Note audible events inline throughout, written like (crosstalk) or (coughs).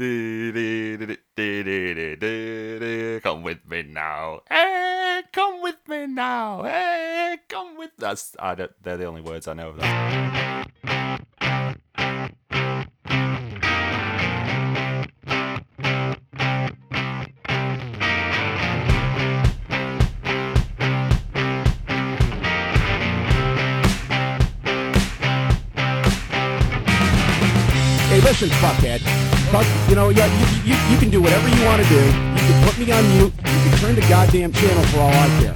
Come with me now. Hey, come with me now. Hey, come with. That's I don't, they're the only words I know of that. Hey, listen, fuckhead. You know, you, you, you, you can do whatever you want to do. You can put me on mute. You can turn the goddamn channel for all I care.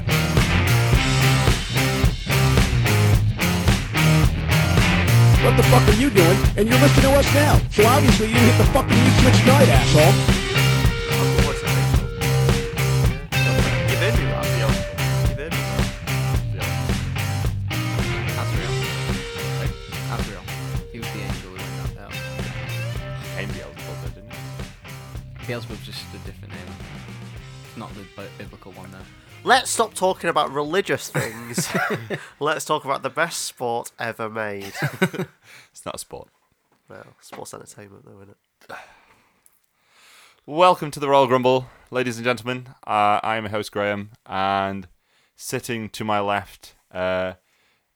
What the fuck are you doing? And you're listening to us now. So obviously you hit the fucking mute switch tonight, asshole. Let's stop talking about religious things. (laughs) Let's talk about the best sport ever made. (laughs) It's not a sport. well, sports entertainment, though, isn't it? (sighs) Welcome to the Royal Grumble, ladies and gentlemen. Uh, I am your host Graham, and sitting to my left, uh,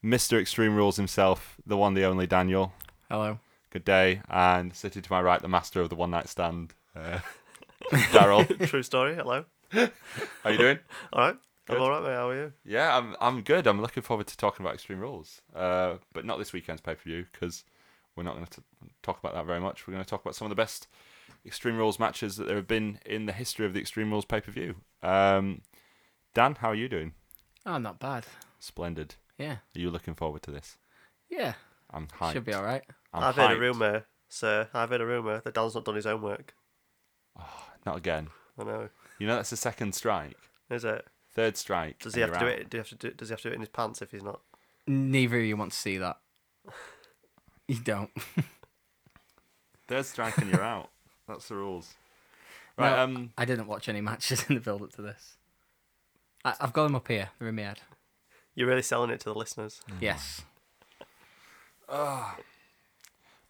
Mr. Extreme Rules himself, the one, the only Daniel. Hello. Good day, and sitting to my right, the master of the one night stand, uh, (laughs) Daryl. True story. Hello. (laughs) How you doing? All right. Good. I'm all right, mate. How are you? Yeah, I'm I'm good. I'm looking forward to talking about Extreme Rules, uh, but not this weekend's pay per view because we're not going to talk about that very much. We're going to talk about some of the best Extreme Rules matches that there have been in the history of the Extreme Rules pay per view. Um, Dan, how are you doing? Oh, not bad. Splendid. Yeah. Are you looking forward to this? Yeah. I'm hyped. Should be all right. I'm I've heard a rumour, sir. I've heard a rumour that Dan's not done his own homework. Not again. I know. You know that's the second strike. Is it? Third strike. Does he have to do out. it? Do you have to do, does he have to do it in his pants if he's not? Neither of you want to see that. You don't. (laughs) Third strike and you're out. That's the rules. Right. No, Um. I didn't watch any matches (laughs) in the build up to this. I, I've got them up here. They're in my head. You're really selling it to the listeners. Yes.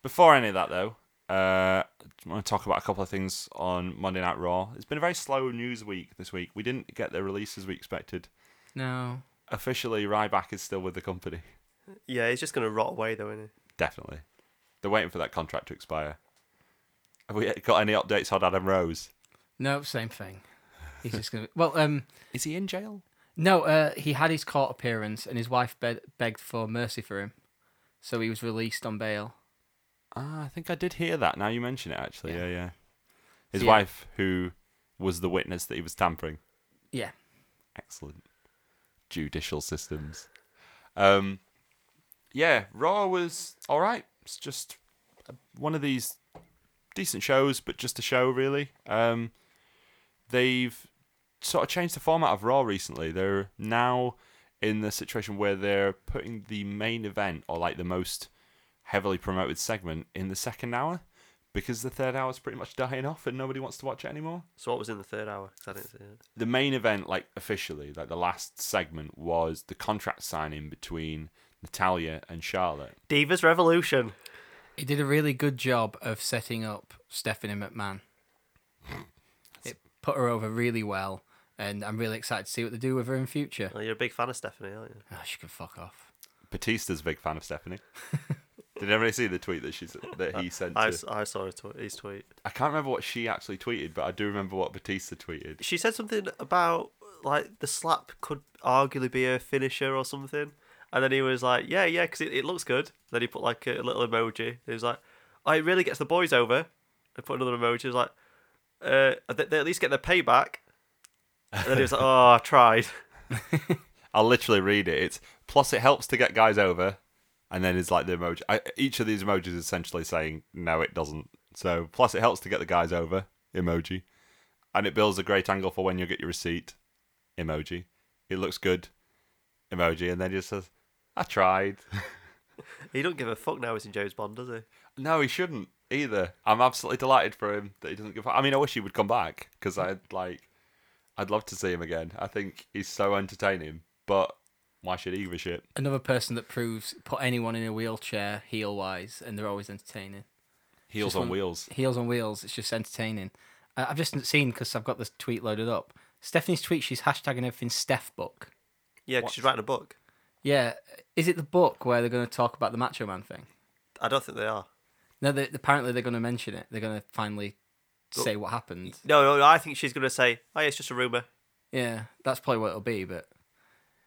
Before any of that, though, uh, I want to talk about a couple of things on Monday Night Raw. It's been a very slow news week this week. We didn't get the releases we expected. No. Officially, Ryback is still with the company. Yeah, he's just going to rot away, though, isn't he? Definitely. They're waiting for that contract to expire. Have we got any updates on Adam Rose? No, same thing. He's just gonna. Well, um, Is he in jail? no. Uh, he had his court appearance, and his wife bed- begged for mercy for him, so he was released on bail. Ah, I think I did hear that. Now you mention it, actually. Yeah, Yeah. yeah. His So, yeah. wife, who was the witness that he was tampering. Yeah. Excellent. Judicial systems. Um, yeah, Raw was all right. It's just one of these decent shows, but just a show, really. Um, they've sort of changed the format of Raw recently. They're now in the situation where they're putting the main event, or like the most heavily promoted segment, in the second hour. Because the third hour is pretty much dying off and nobody wants to watch it anymore So what was in the third hour? I didn't see it. the main event, like officially, like the last segment was the contract signing between Natalya and Charlotte. Divas Revolution. He did a really good job of setting up Stephanie McMahon. (laughs) It put her over really well, and I'm really excited to see what they do with her in future. Oh, you're a big fan of Stephanie, aren't you? Oh, she can fuck off. Batista's a big fan of Stephanie. (laughs) Did everybody see the tweet that she that he sent? I, To, I saw tw- his tweet. I can't remember what she actually tweeted, but I do remember what Batista tweeted. She said something about like the slap could arguably be a finisher or something, and then he was like, "Yeah, yeah, because it, it looks good." Then he put like a little emoji. He was like, "Oh, it really gets the boys over." I put another emoji. He was like, uh, they, they at least get their payback." And then he was like, (laughs) "Oh, I tried." (laughs) I'll literally read it. It's plus it helps to get guys over, and then it's like the emoji. I, each of these emojis is essentially saying no, it doesn't. So plus it helps to get the guys over emoji, and it builds a great angle for when you get your receipt emoji. It looks good emoji, and then he just says, "I tried." (laughs) He don't give a fuck now. He's in James Bond, does he? no, he shouldn't either. I'm absolutely delighted for him that he doesn't give. a- I mean, I wish he would come back because I'd like, I'd love to see him again. I think he's so entertaining, but why should he give a shit? Another person that proves put anyone in a wheelchair heel wise, and they're always entertaining. Heels Just on one- wheels. Heels on wheels. It's just entertaining. Uh, I've just seen because I've got this tweet loaded up. Stephanie's tweet. She's hashtagging everything Steph book. Yeah, 'cause she's writing a book. Yeah, is it the book where they're going to talk about the Macho Man thing? I don't think they are. No, they, apparently they're going to mention it. They're going to finally say what happened. No, no, no, I think she's going to say, oh, yeah, it's just a rumour. Yeah, that's probably what it'll be. But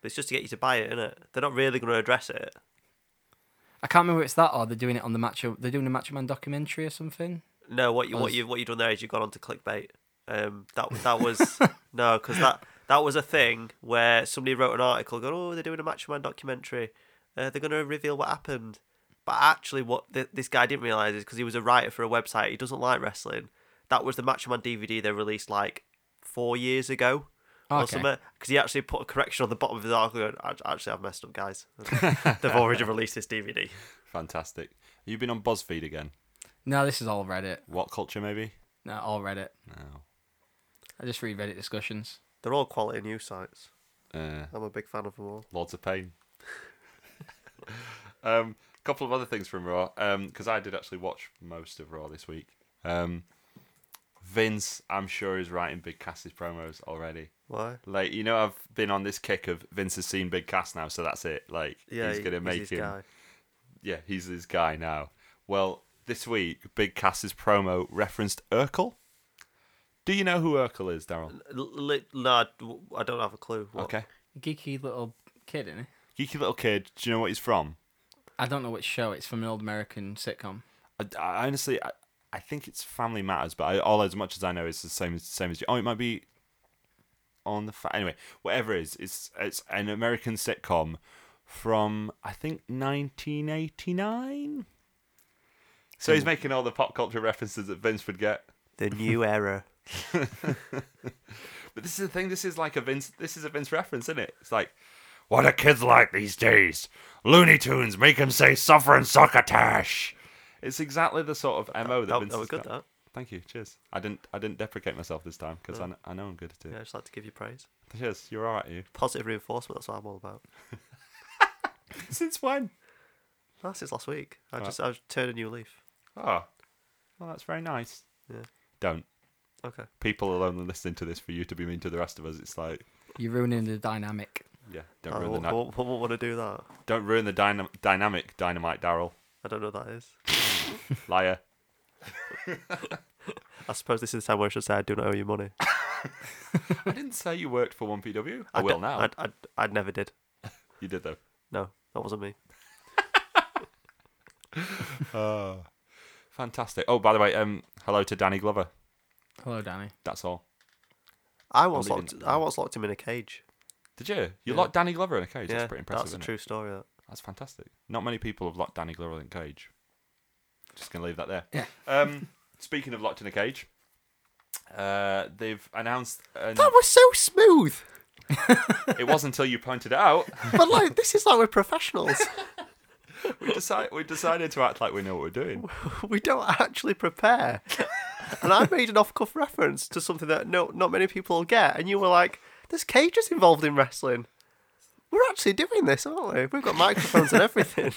But it's just to get you to buy it, isn't it? They're not really going to address it. I can't remember if it's that or they're doing it on the Macho. They're doing a Macho Man documentary or something. No, what you what you what you've done there is you've gone on to clickbait. Um, that (laughs) that was no, because that that was a thing where somebody wrote an article going, oh, they're doing a Macho Man documentary. Uh, they're going to reveal what happened. But actually, what th- this guy didn't realize is because he was a writer for a website, he doesn't like wrestling. That was the Macho Man DVD they released like four years ago. Or Okay. something, because he actually put a correction on the bottom of his article. Going, actually, I've messed up, guys. (laughs) They've already released this DVD. Fantastic. You've been on BuzzFeed again. No, this is all Reddit. WhatCulture, maybe? No, all Reddit. No. I just read Reddit discussions. They're all quality news sites. Uh, I'm a big fan of them all. Lords of Pain. (laughs) um, a couple of other things from Raw, because I did actually watch most of Raw this week. Um, Vince, I'm sure, is writing Big Cass's promos already. Why? Like, you know, I've been on this kick of Vince has seen Big Cass now, so that's it. Like, Yeah, he's gonna make his him. guy. Yeah, he's his guy now. Well, this week, Big Cass's promo referenced Urkel. Do you know who Urkel is, Daryl? L- li- no, I d- I don't have a clue. What- Okay. Geeky little kid, isn't he? Geeky little kid. Do you know what he's from? I don't know which show. It's from an old American sitcom. I, I honestly, I, I think it's Family Matters, but I, all as much as I know, it's the same as same as you. Oh, it might be on the fa- anyway. Whatever it is, it's it's an American sitcom from I think 1989. So he's making all the pop culture references that Vince would get. The new (laughs) era. But this is the thing. This is like a Vince. This is a Vince reference, isn't it? It's like, what are kids like these days? Looney Tunes make them say "suffer and succotash." It's exactly the sort of mo that, oh, oh, That, Vince that was good. got. That. Thank you. Cheers. I didn't. I didn't deprecate myself this time because I, I know I'm good at it. Yeah, I just like to give you praise. Cheers. You're all right. You. Positive reinforcement. That's what I'm all about. (laughs) (laughs) Since when? That's since last week. I Right. just I just turned a new leaf. Oh, well, that's very nice. Yeah. Don't. Okay. People are only listening to this for you to be mean to the rest of us. It's like, You're ruining the dynamic. yeah, don't I ruin the won't, ni- won't, won't want to do that. don't ruin the dynam- dynamic. Dynamite, Daryl, I don't know what that is. (laughs) liar. (laughs) I suppose this is the time where I should say I do not owe you money. (laughs) I didn't say you worked for 1PW. I, I will d- now. I, I, I never did. (laughs) You did though. No, that wasn't me. Oh, fantastic. Oh, by the way, um, hello to Danny Glover. Hello, Danny. That's all. I once leaving locked. it I there. once locked him in a cage. Did you? You Yeah. locked Danny Glover in a cage. yeah, That's pretty impressive. that's a isn't true It? story. That. That's fantastic. Not many people have locked Danny Glover in a cage. Just gonna leave that there. Yeah. Um, speaking of locked in a cage, uh, they've announced. An, That was so smooth. (laughs) it wasn't until you pointed it out. (laughs) But like, this is like we're professionals. (laughs) We decide we decided to act like we know what we're doing. we don't actually prepare. and I made an off-cuff reference to something that no, not many people will get, and you were like, "There's cages involved in wrestling." We're actually doing this, aren't we? We've got microphones and everything.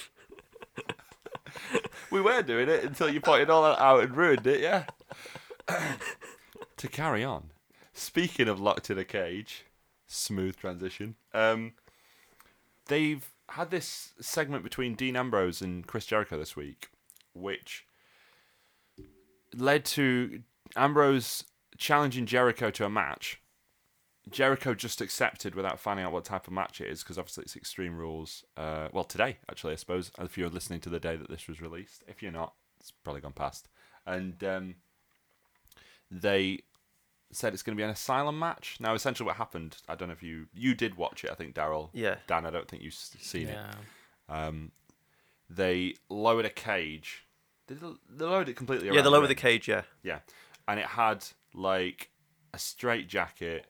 (laughs) We were doing it until you pointed all that out and ruined it. Yeah. (coughs) to carry on. Speaking of locked in a cage, smooth transition. Um, they've had this segment between Dean Ambrose and Chris Jericho this week, which led to Ambrose challenging Jericho to a match. Jericho just accepted without finding out what type of match it is because obviously it's Extreme Rules. Uh, well, today actually, I suppose if you're listening to the day that this was released. If you're not, it's probably gone past. And um, they said it's going to be an asylum match. Now, essentially, what happened? I don't know if you you did watch it. I think Daryl. Yeah. Dan, I don't think you've seen it. Yeah. Um, they lowered a cage. Did they, they lowered it completely? yeah, around the the cage. Yeah, Yeah, and it had like a straight jacket,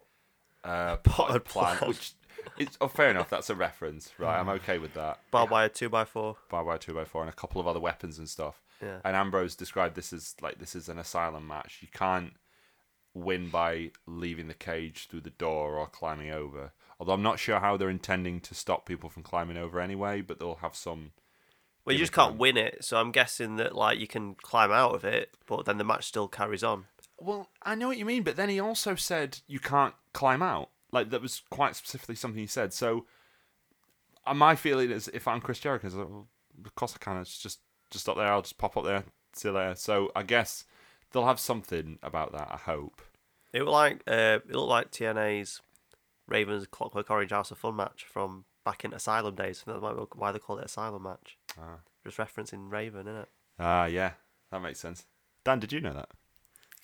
uh, (laughs) Potted potted plant, plant. which it's oh, fair enough. That's a reference, right? I'm okay with that. barbed wire two by four. Barbed wire two by four and a couple of other weapons and stuff. Yeah. And Ambrose described this as like this is an asylum match. You can't win by leaving the cage through the door or climbing over. Although I'm not sure how they're intending to stop people from climbing over anyway, but they'll have some Well, you just can't time. win it, so I'm guessing that like you can climb out of it, but then the match still carries on. Well, I know what you mean, but then he also said you can't climb out. Like that was quite specifically something he said. So, uh, my feeling is, if I'm Chris Jericho, it's like, well, of course I can. It's just just up there. I'll just pop up there. See you later. So I guess they'll have something about that. I hope. It looked like uh, it looked like TNA's Ravens Clockwork Orange House of Fun match from back in Asylum days. That's why why they call it Asylum match. Ah, Just referencing Raven, isn't it? ah, yeah, that makes sense. Dan, did you know that?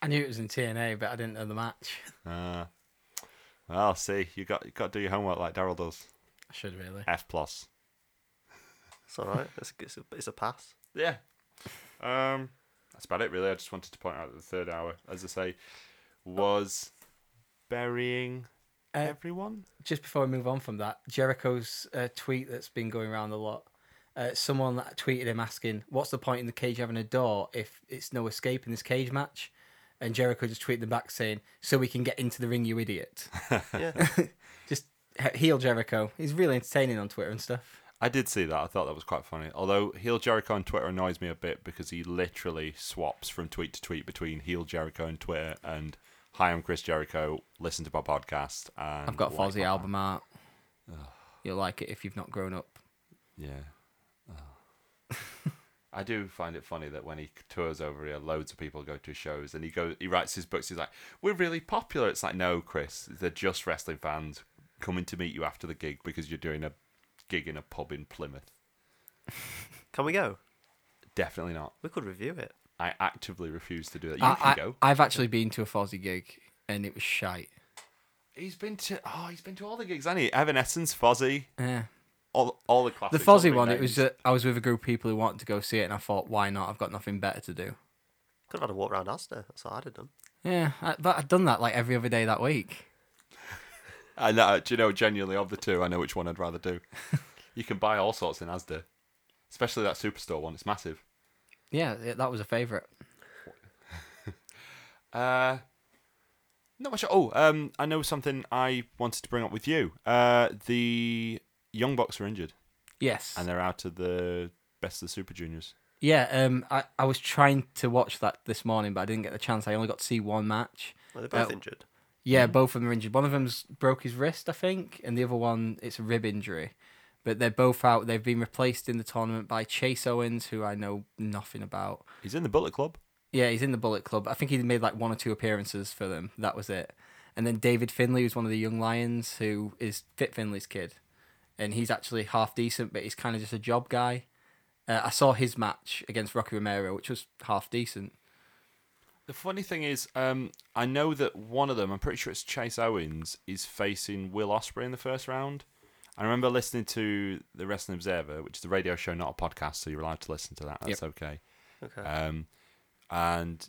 I knew it was in TNA, but I didn't know the match. Uh, well, see, you got you got to do your homework like Daryl does. I should really. F plus. It's all right. It's, it's, a, it's a pass. Yeah. Um, that's about it, really. I just wanted to point out that the third hour, as I say, was burying Uh, everyone. just before we move on from that, Jericho's uh, tweet that's been going around a lot. Uh, someone tweeted him asking, "What's the point in the cage having a door if it's no escape in this cage match?" And Jericho just tweeted them back saying, "So we can get into the ring, you idiot." (laughs) Yeah. (laughs) just he- heel Jericho. He's really entertaining on Twitter and stuff. I did see that. I thought that was quite funny. Although heel Jericho on Twitter annoys me a bit because he literally swaps from tweet to tweet between heel Jericho and Twitter and "Hi, I'm Chris Jericho. Listen to my podcast." And I've got like Fozzy album art. You'll like it if you've not grown up. Yeah. Oh. (laughs) I do find it funny that when he tours over here, loads of people go to his shows, and he go, he writes his books. He's like, "We're really popular." It's like, no, Chris, they're just wrestling fans coming to meet you after the gig because you're doing a gig in a pub in Plymouth. (laughs) Can we go? Definitely not. We could review it. I actively refuse to do that. You I, can I, go. I've actually been to a Fozzy gig and it was shite. He's been to oh, he's been to all the gigs, hasn't he? Evanescence, Fozzy, Yeah. All all the The classics. all Fozzy big one, it was uh, I was with a group of people who wanted to go see it, and I thought, why not? I've got nothing better to do. Could have had a walk around Asda. That's what I'd have done. Yeah, I, but I'd done that like every other day that week. I know. Do you know? Genuinely, of the two, I know which one I'd rather do. (laughs) you can buy all sorts in Asda, especially that superstore one. It's massive. Yeah, yeah, that was a favourite. (laughs) Uh, not much. Oh, um, I know something I wanted to bring up with you. Uh, the Young Bucks are injured, Yes. and they're out of the best of the Super Juniors. Yeah, um, I, I was trying to watch that this morning, but I didn't get the chance. I only got to see one match. Well, they're both Uh, injured. Yeah, both of them are injured. One of them's broke his wrist, I think, and the other one it's a rib injury. But they're both out. They've been replaced in the tournament by Chase Owens, who I know nothing about. He's in the Bullet Club. Yeah, he's in the Bullet Club. I think he made like one or two appearances for them. That was it. And then David Finlay, who's one of the young lions, who is Fit Finlay's kid, and he's actually half decent, but he's kind of just a job guy. Uh, I saw his match against Rocky Romero, which was half decent. The funny thing is, um, I know that one of them, I'm pretty sure it's Chase Owens, is facing Will Ospreay in the first round. I remember listening to the Wrestling Observer, which is a radio show, not a podcast, so you're allowed to listen to that. That's okay. Okay. Um, and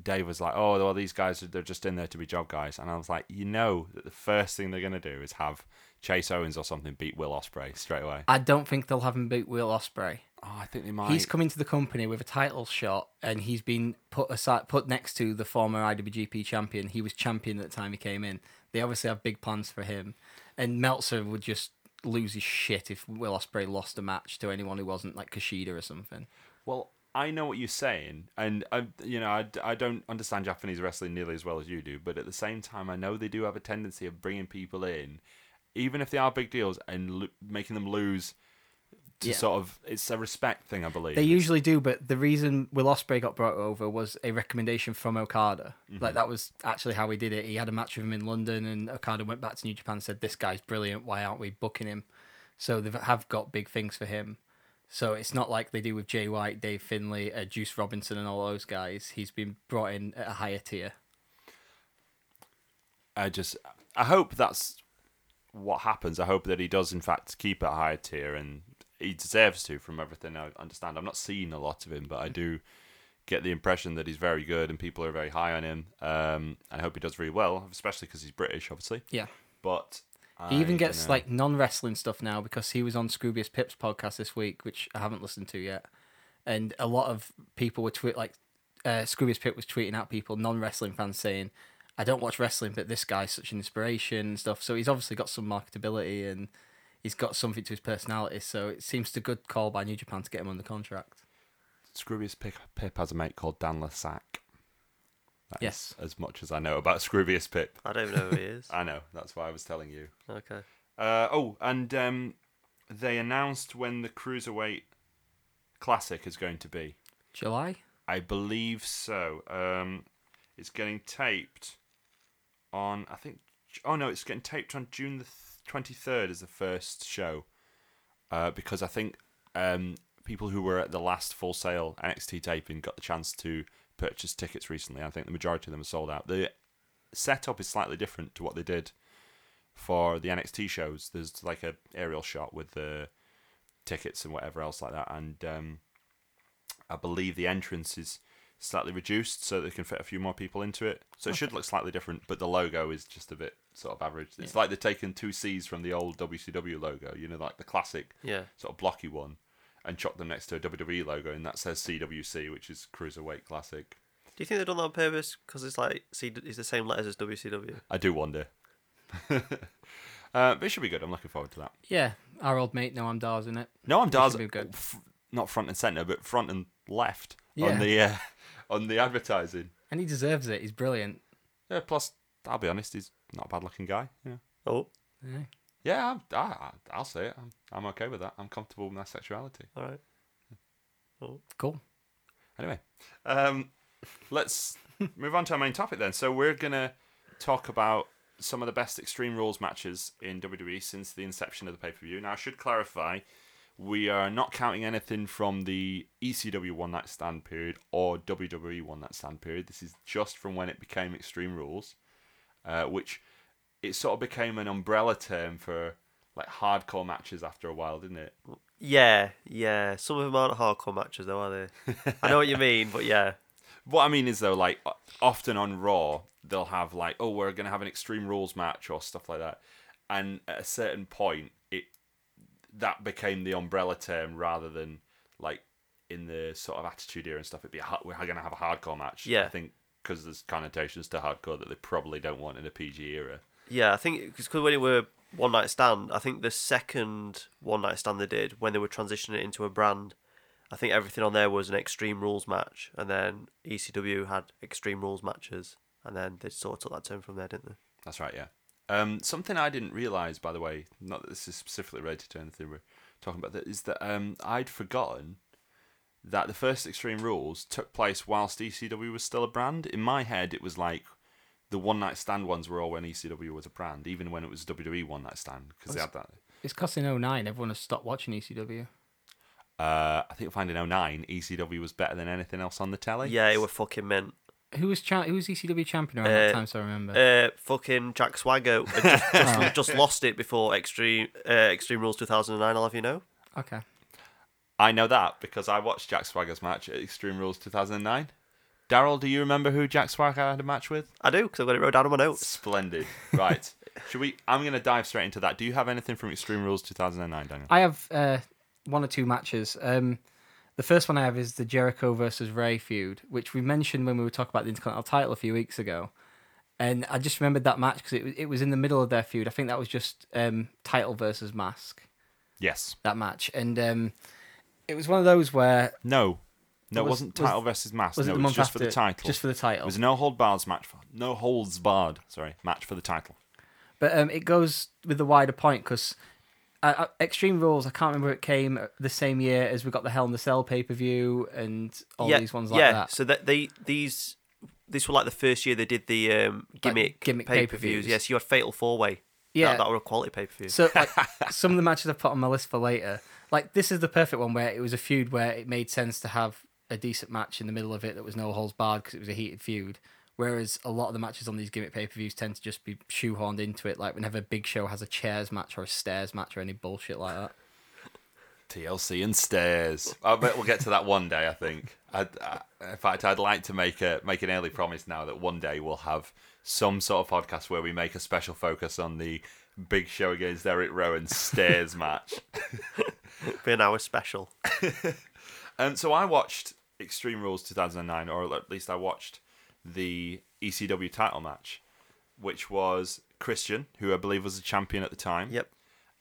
Dave was like, "Oh, well, these guys they're just in there to be job guys," and I was like, "You know that the first thing they're gonna do is have Chase Owens or something beat Will Ospreay straight away." I don't think they'll have him beat Will Ospreay. Oh, I think they might. He's coming to the company with a title shot, and he's been put aside, put next to the former IWGP champion. He was champion at the time he came in. They obviously have big plans for him, and Meltzer would just lose his shit if Will Ospreay lost a match to anyone who wasn't like Kushida or something. Well, I know what you're saying, and I, you know, I, I don't understand Japanese wrestling nearly as well as you do, but at the same time, I know they do have a tendency of bringing people in, even if they are big deals, and lo- making them lose. To Yeah. sort of, it's a respect thing, I believe. They usually do, but the reason Will Ospreay got brought over was a recommendation from Okada. Mm-hmm. Like that was actually how he did it. He had a match with him in London, and Okada went back to New Japan and said, "This guy's brilliant. Why aren't we booking him?" So they have got big things for him. So it's not like they do with Jay White, Dave Finlay, uh, Juice Robinson, and all those guys. He's been brought in at a higher tier. I just, I hope that's what happens. I hope that he does, in fact, keep at a higher tier, and he deserves to, from everything I understand. I'm not seeing a lot of him, but I do get the impression that he's very good, and people are very high on him. Um, I hope he does really well, especially because he's British, obviously. Yeah. But He even gets like non wrestling stuff now because he was on Scroobius Pip's podcast this week, which I haven't listened to yet. And a lot of people were tweet like uh, Scroobius Pip was tweeting at people, non wrestling fans, saying, "I don't watch wrestling, but this guy's such an inspiration and stuff." So he's obviously got some marketability, and he's got something to his personality. So it seems to good call by New Japan to get him under contract. Scroobius Pip, Pip has a mate called Dan Le Sac. That is Yes. as much as I know about (laughs) Scroobius Pip. I don't know who he is. (laughs) I know. That's why I was telling you. Okay. Uh, oh, and um, they announced when the cruiserweight classic is going to be. July. I believe so. Um, it's getting taped on. I think. Oh no, it's getting taped on June the twenty third as the first show. Uh, because I think um, people who were at the last Full Sail NXT taping got the chance to purchase tickets recently. I think the majority of them are sold out. The setup is slightly different to what they did for the NXT shows. There's like a aerial shot with the tickets and whatever else like that, and um, I believe the entrance is slightly reduced so they can fit a few more people into it. So it should look slightly different, but the logo is just a bit sort of average. It's like they've taken two C's from the old WCW logo, you know, like the classic Yeah. sort of blocky one, and chopped them next to a WWE logo, and that says CWC, which is Cruiserweight Classic. Do you think they've done that on purpose? Because it's like, see, it's the same letters as WCW. I do wonder. (laughs) uh, but it should be good. I'm looking forward to that. Yeah, our old mate Noam Dar's in it. No, I'm Dars, should be good. f- not front and center, but front and left Yeah. on the uh, (laughs) on the advertising. And he deserves it. He's brilliant. Yeah, plus I'll be honest, he's not a bad looking guy. Yeah, Oh, Yeah. Yeah, I'm, I, I'll say it. I'm, I'm okay with that. I'm comfortable with my sexuality. all right. Oh, Cool. Anyway, um, let's move on to our main topic then. So we're gonna talk about some of the best Extreme Rules matches in WWE since the inception of the pay per view. Now, I should clarify, we are not counting anything from the ECW One Night Stand period or WWE One Night Stand period. This is just from when it became Extreme Rules, uh, which it sort of became an umbrella term for like hardcore matches after a while, didn't it? Yeah, yeah. Some of them aren't hardcore matches, though, are they? I know what you mean, but yeah. (laughs) What I mean is though, like often on Raw, they'll have like, oh, we're gonna have an Extreme Rules match or stuff like that, and at a certain point, it that became the umbrella term rather than like in the sort of Attitude Era and stuff. It'd be a, we're gonna have a hardcore match. Yeah. I think because there's connotations to hardcore that they probably don't want in a PG era. Yeah, I think because when it were one night stand, I think the second one night stand they did when they were transitioning it into a brand, I think everything on there was an Extreme Rules match, and then ECW had Extreme Rules matches, and then they sort of took that term from there, didn't they? That's right, yeah. Um, something I didn't realize, by the way, not that this is specifically related to anything we're talking about, that is that um, I'd forgotten that the first Extreme Rules took place whilst ECW was still a brand. In my head, it was like the one night stand ones were all when ECW was a brand, even when it was WWE one night stand, because they had that. It's because in 09, everyone has stopped watching ECW. Uh, I think finding 09, ECW was better than anything else on the telly. Yeah, it were fucking mint. Who was cha- who was ECW champion around that Uh, time? So I remember. Uh, fucking Jack Swagger had just, just, (laughs) just lost it before Extreme uh, Extreme Rules 2009. I'll have you know. okay. I know that because I watched Jack Swagger's match at Extreme Rules 2009. Daryl, do you remember who Jack Swagger had a match with? I do because I've got it wrote down on my notes. Splendid. Right. (laughs) Should we? I'm going to dive straight into that. Do you have anything from Extreme Rules 2009, Daniel? I have uh, one or two matches. Um, the first one I have is the Jericho versus Rey feud, which we mentioned when we were talking about the Intercontinental title a few weeks ago. And I just remembered that match because it, was- it was in the middle of their feud. I think that was just um, title versus mask, Yes. that match. And um, it was one of those where. No. No, it Was- wasn't was- title versus mask. Was no, it it was just for the title. Just for the title. it was no hold bars match. For, no holds barred. Sorry, match for the title. But um, it goes with the wider point because uh, uh, Extreme Rules, I can't remember it came the same year as we got the Hell in the Cell pay per view and all yeah, these ones like yeah. that. So that they these this were like the first year they did the um, gimmick gimmick pay per views. Yes, you had Fatal Four Way. Yeah. that, that were a quality pay per view. So like, (laughs) some of the matches I've put on my list for later, like this is the perfect one where it was a feud where it made sense to have a decent match in the middle of it that was no holds barred because it was a heated feud. Whereas a lot of the matches on these gimmick pay per views tend to just be shoehorned into it, like whenever a Big Show has a chairs match or a stairs match or any bullshit like that. TLC and stairs. I bet we'll get to that one day. I think. I'd, I, in fact, I'd like to make a make an early promise now that one day we'll have some sort of podcast where we make a special focus on the Big Show against Eric Rowan stairs match. Be an hour special. (laughs) Um, so I watched Extreme Rules 2009, or at least I watched the ECW title match, which was Christian, who I believe was the champion at the time, Yep.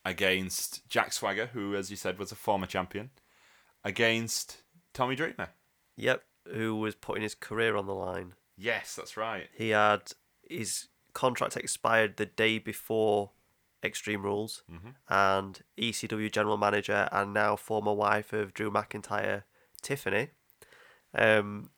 against Jack Swagger, who, as you said, was a former champion, against Tommy Dreamer. Yep, who was putting his career on the line. Yes, that's right. He had his contract expired the day before Extreme Rules, mm-hmm. and ECW general manager and now former wife of Drew McIntyre, Tiffany, um,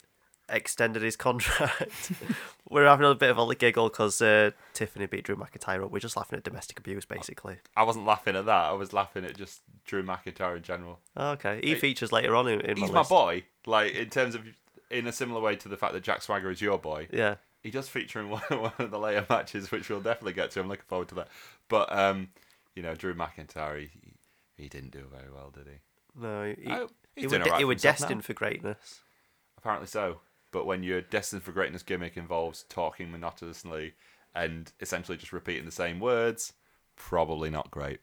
extended his contract. (laughs) We're having a bit of a giggle because uh, Tiffany beat Drew McIntyre up. We're just laughing at domestic abuse, basically. I wasn't laughing at that. I was laughing at just Drew McIntyre in general. Okay, he features later on in, in He's my boy. Like in terms of, in a similar way to the fact that Jack Swagger is your boy. Yeah, He does feature in (laughs) one, one of the later matches, which we'll definitely get to. I'm looking forward to that. But um, you know, Drew McIntyre, he, he didn't do very well, did he? no, he, Oh, he, he's were, doing de- alright he were himself now. destined for greatness. Apparently so. But when your destined for greatness gimmick involves talking monotonously and essentially just repeating the same words, probably not great.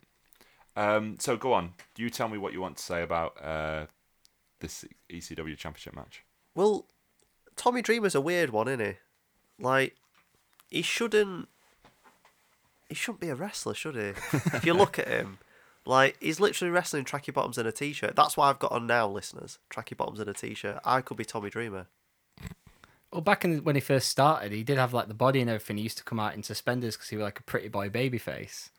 Um, so go on. Do you tell me what you want to say about uh, this ECW Championship match. Well, Tommy Dreamer's a weird one, isn't he? Like, he shouldn't. He shouldn't be a wrestler, should he? if you look at him, (laughs) like he's literally wrestling tracky bottoms in a t-shirt. That's why I've got on now, listeners. Tracky bottoms in a t-shirt. I could be Tommy Dreamer. Well, back in when he first started, he did have like the body and everything. He used to come out in suspenders because he was like a pretty boy baby face.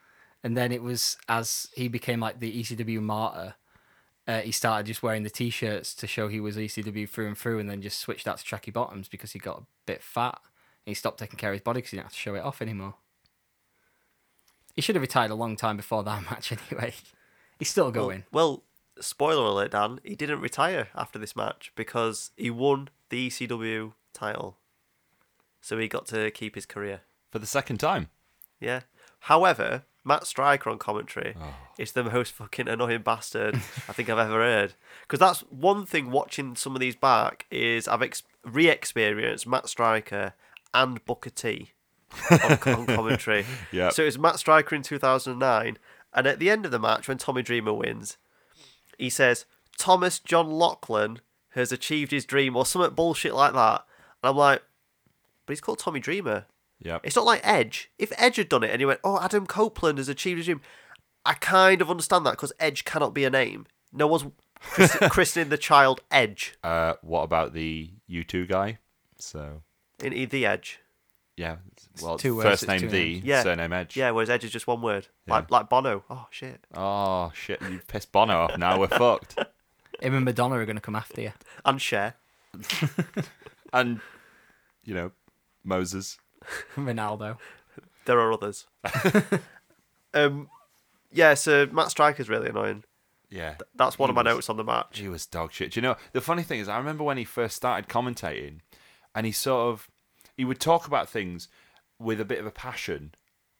And then it was as he became like the ECW martyr, uh, he started just wearing the t-shirts to show he was ECW through and through, and then just switched out to tracky bottoms because he got a bit fat. And he stopped taking care of his body because he didn't have to show it off anymore. He should have retired a long time before that (laughs) match anyway. He's still going. Well, spoiler alert, Dan. He didn't retire after this match because he won the ECW title, so he got to keep his career. For the second time. Yeah. However, Matt Striker on commentary Oh. is the most fucking annoying bastard I think I've ever heard. Because that's one thing watching some of these back is I've ex- re-experienced Matt Striker and Booker T on, on commentary. (laughs) Yep. So it was Matt Striker in 2009, and at the end of the match, when Tommy Dreamer wins, he says Thomas John Lachlan has achieved his dream or something bullshit like that. And I'm like, but he's called Tommy Dreamer. Yeah. It's not like Edge. If Edge had done it and he went, "Oh, Adam Copeland has achieved his dream," I kind of understand that because Edge cannot be a name. No one's christ- (laughs) christening the child Edge Uh, what about the U2 guy? So, in in the Edge. Yeah. Well, two words, first it's name two the, names. Yeah. surname Edge. Yeah, whereas Edge is just one word, Yeah. like like Bono. Oh shit, Oh, shit. You pissed Bono off. Now we're fucked. (laughs) Him and Madonna are going to come after you. and Cher. (laughs) And, you know, Moses. (laughs) Ronaldo. There are others. um, yeah. So Matt Striker's really annoying. Yeah. That's one He of my was- notes on the match. He was dog shit. Do you know, the funny thing is, I remember when he first started commentating, and he sort of, he would talk about things with a bit of a passion.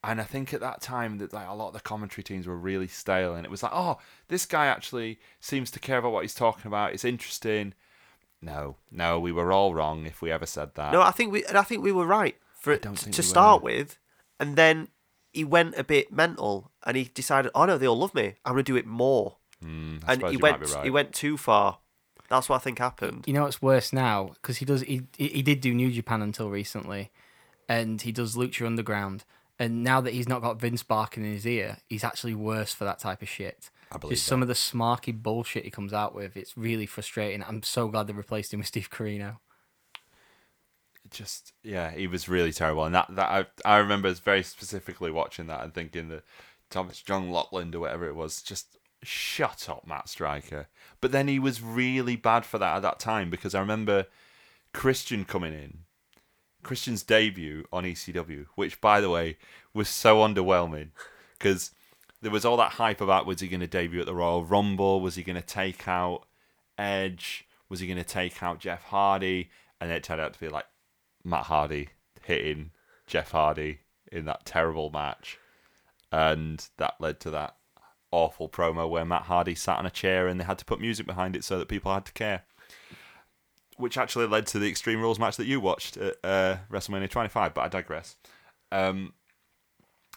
And I think at that time that like a lot of the commentary teams were really stale, and it was like, oh, this guy actually seems to care about what he's talking about. It's interesting. No, no, we were all wrong if we ever said that. No, I think we and I think we were right for it to we start with, and then he went a bit mental and he decided, oh no, they all love me. I'm gonna do it more. Mm, and he went right. he went too far. That's what I think happened. You know what's worse now because he does he he he did do New Japan until recently, and he does Lucha Underground. And now that he's not got Vince barking in his ear, he's actually worse for that type of shit. I believe Just some of the smarky bullshit he comes out with. It's really frustrating. I'm so glad they replaced him with Steve Corino. just yeah, he was really terrible, and that that I I remember very specifically watching that and thinking that Thomas John Lockland or whatever it was just shut up, Matt Striker. But then he was really bad for that at that time because I remember Christian coming in, Christian's debut on ECW, which by the way was so underwhelming because there was all that hype about was he going to debut at the Royal Rumble, was he going to take out Edge, was he going to take out Jeff Hardy, and it turned out to be like Matt Hardy hitting Jeff Hardy in that terrible match, and that led to that awful promo where Matt Hardy sat on a chair and they had to put music behind it so that people had to care. Which actually led to the Extreme Rules match that you watched at uh, WrestleMania 25, but I digress. Um,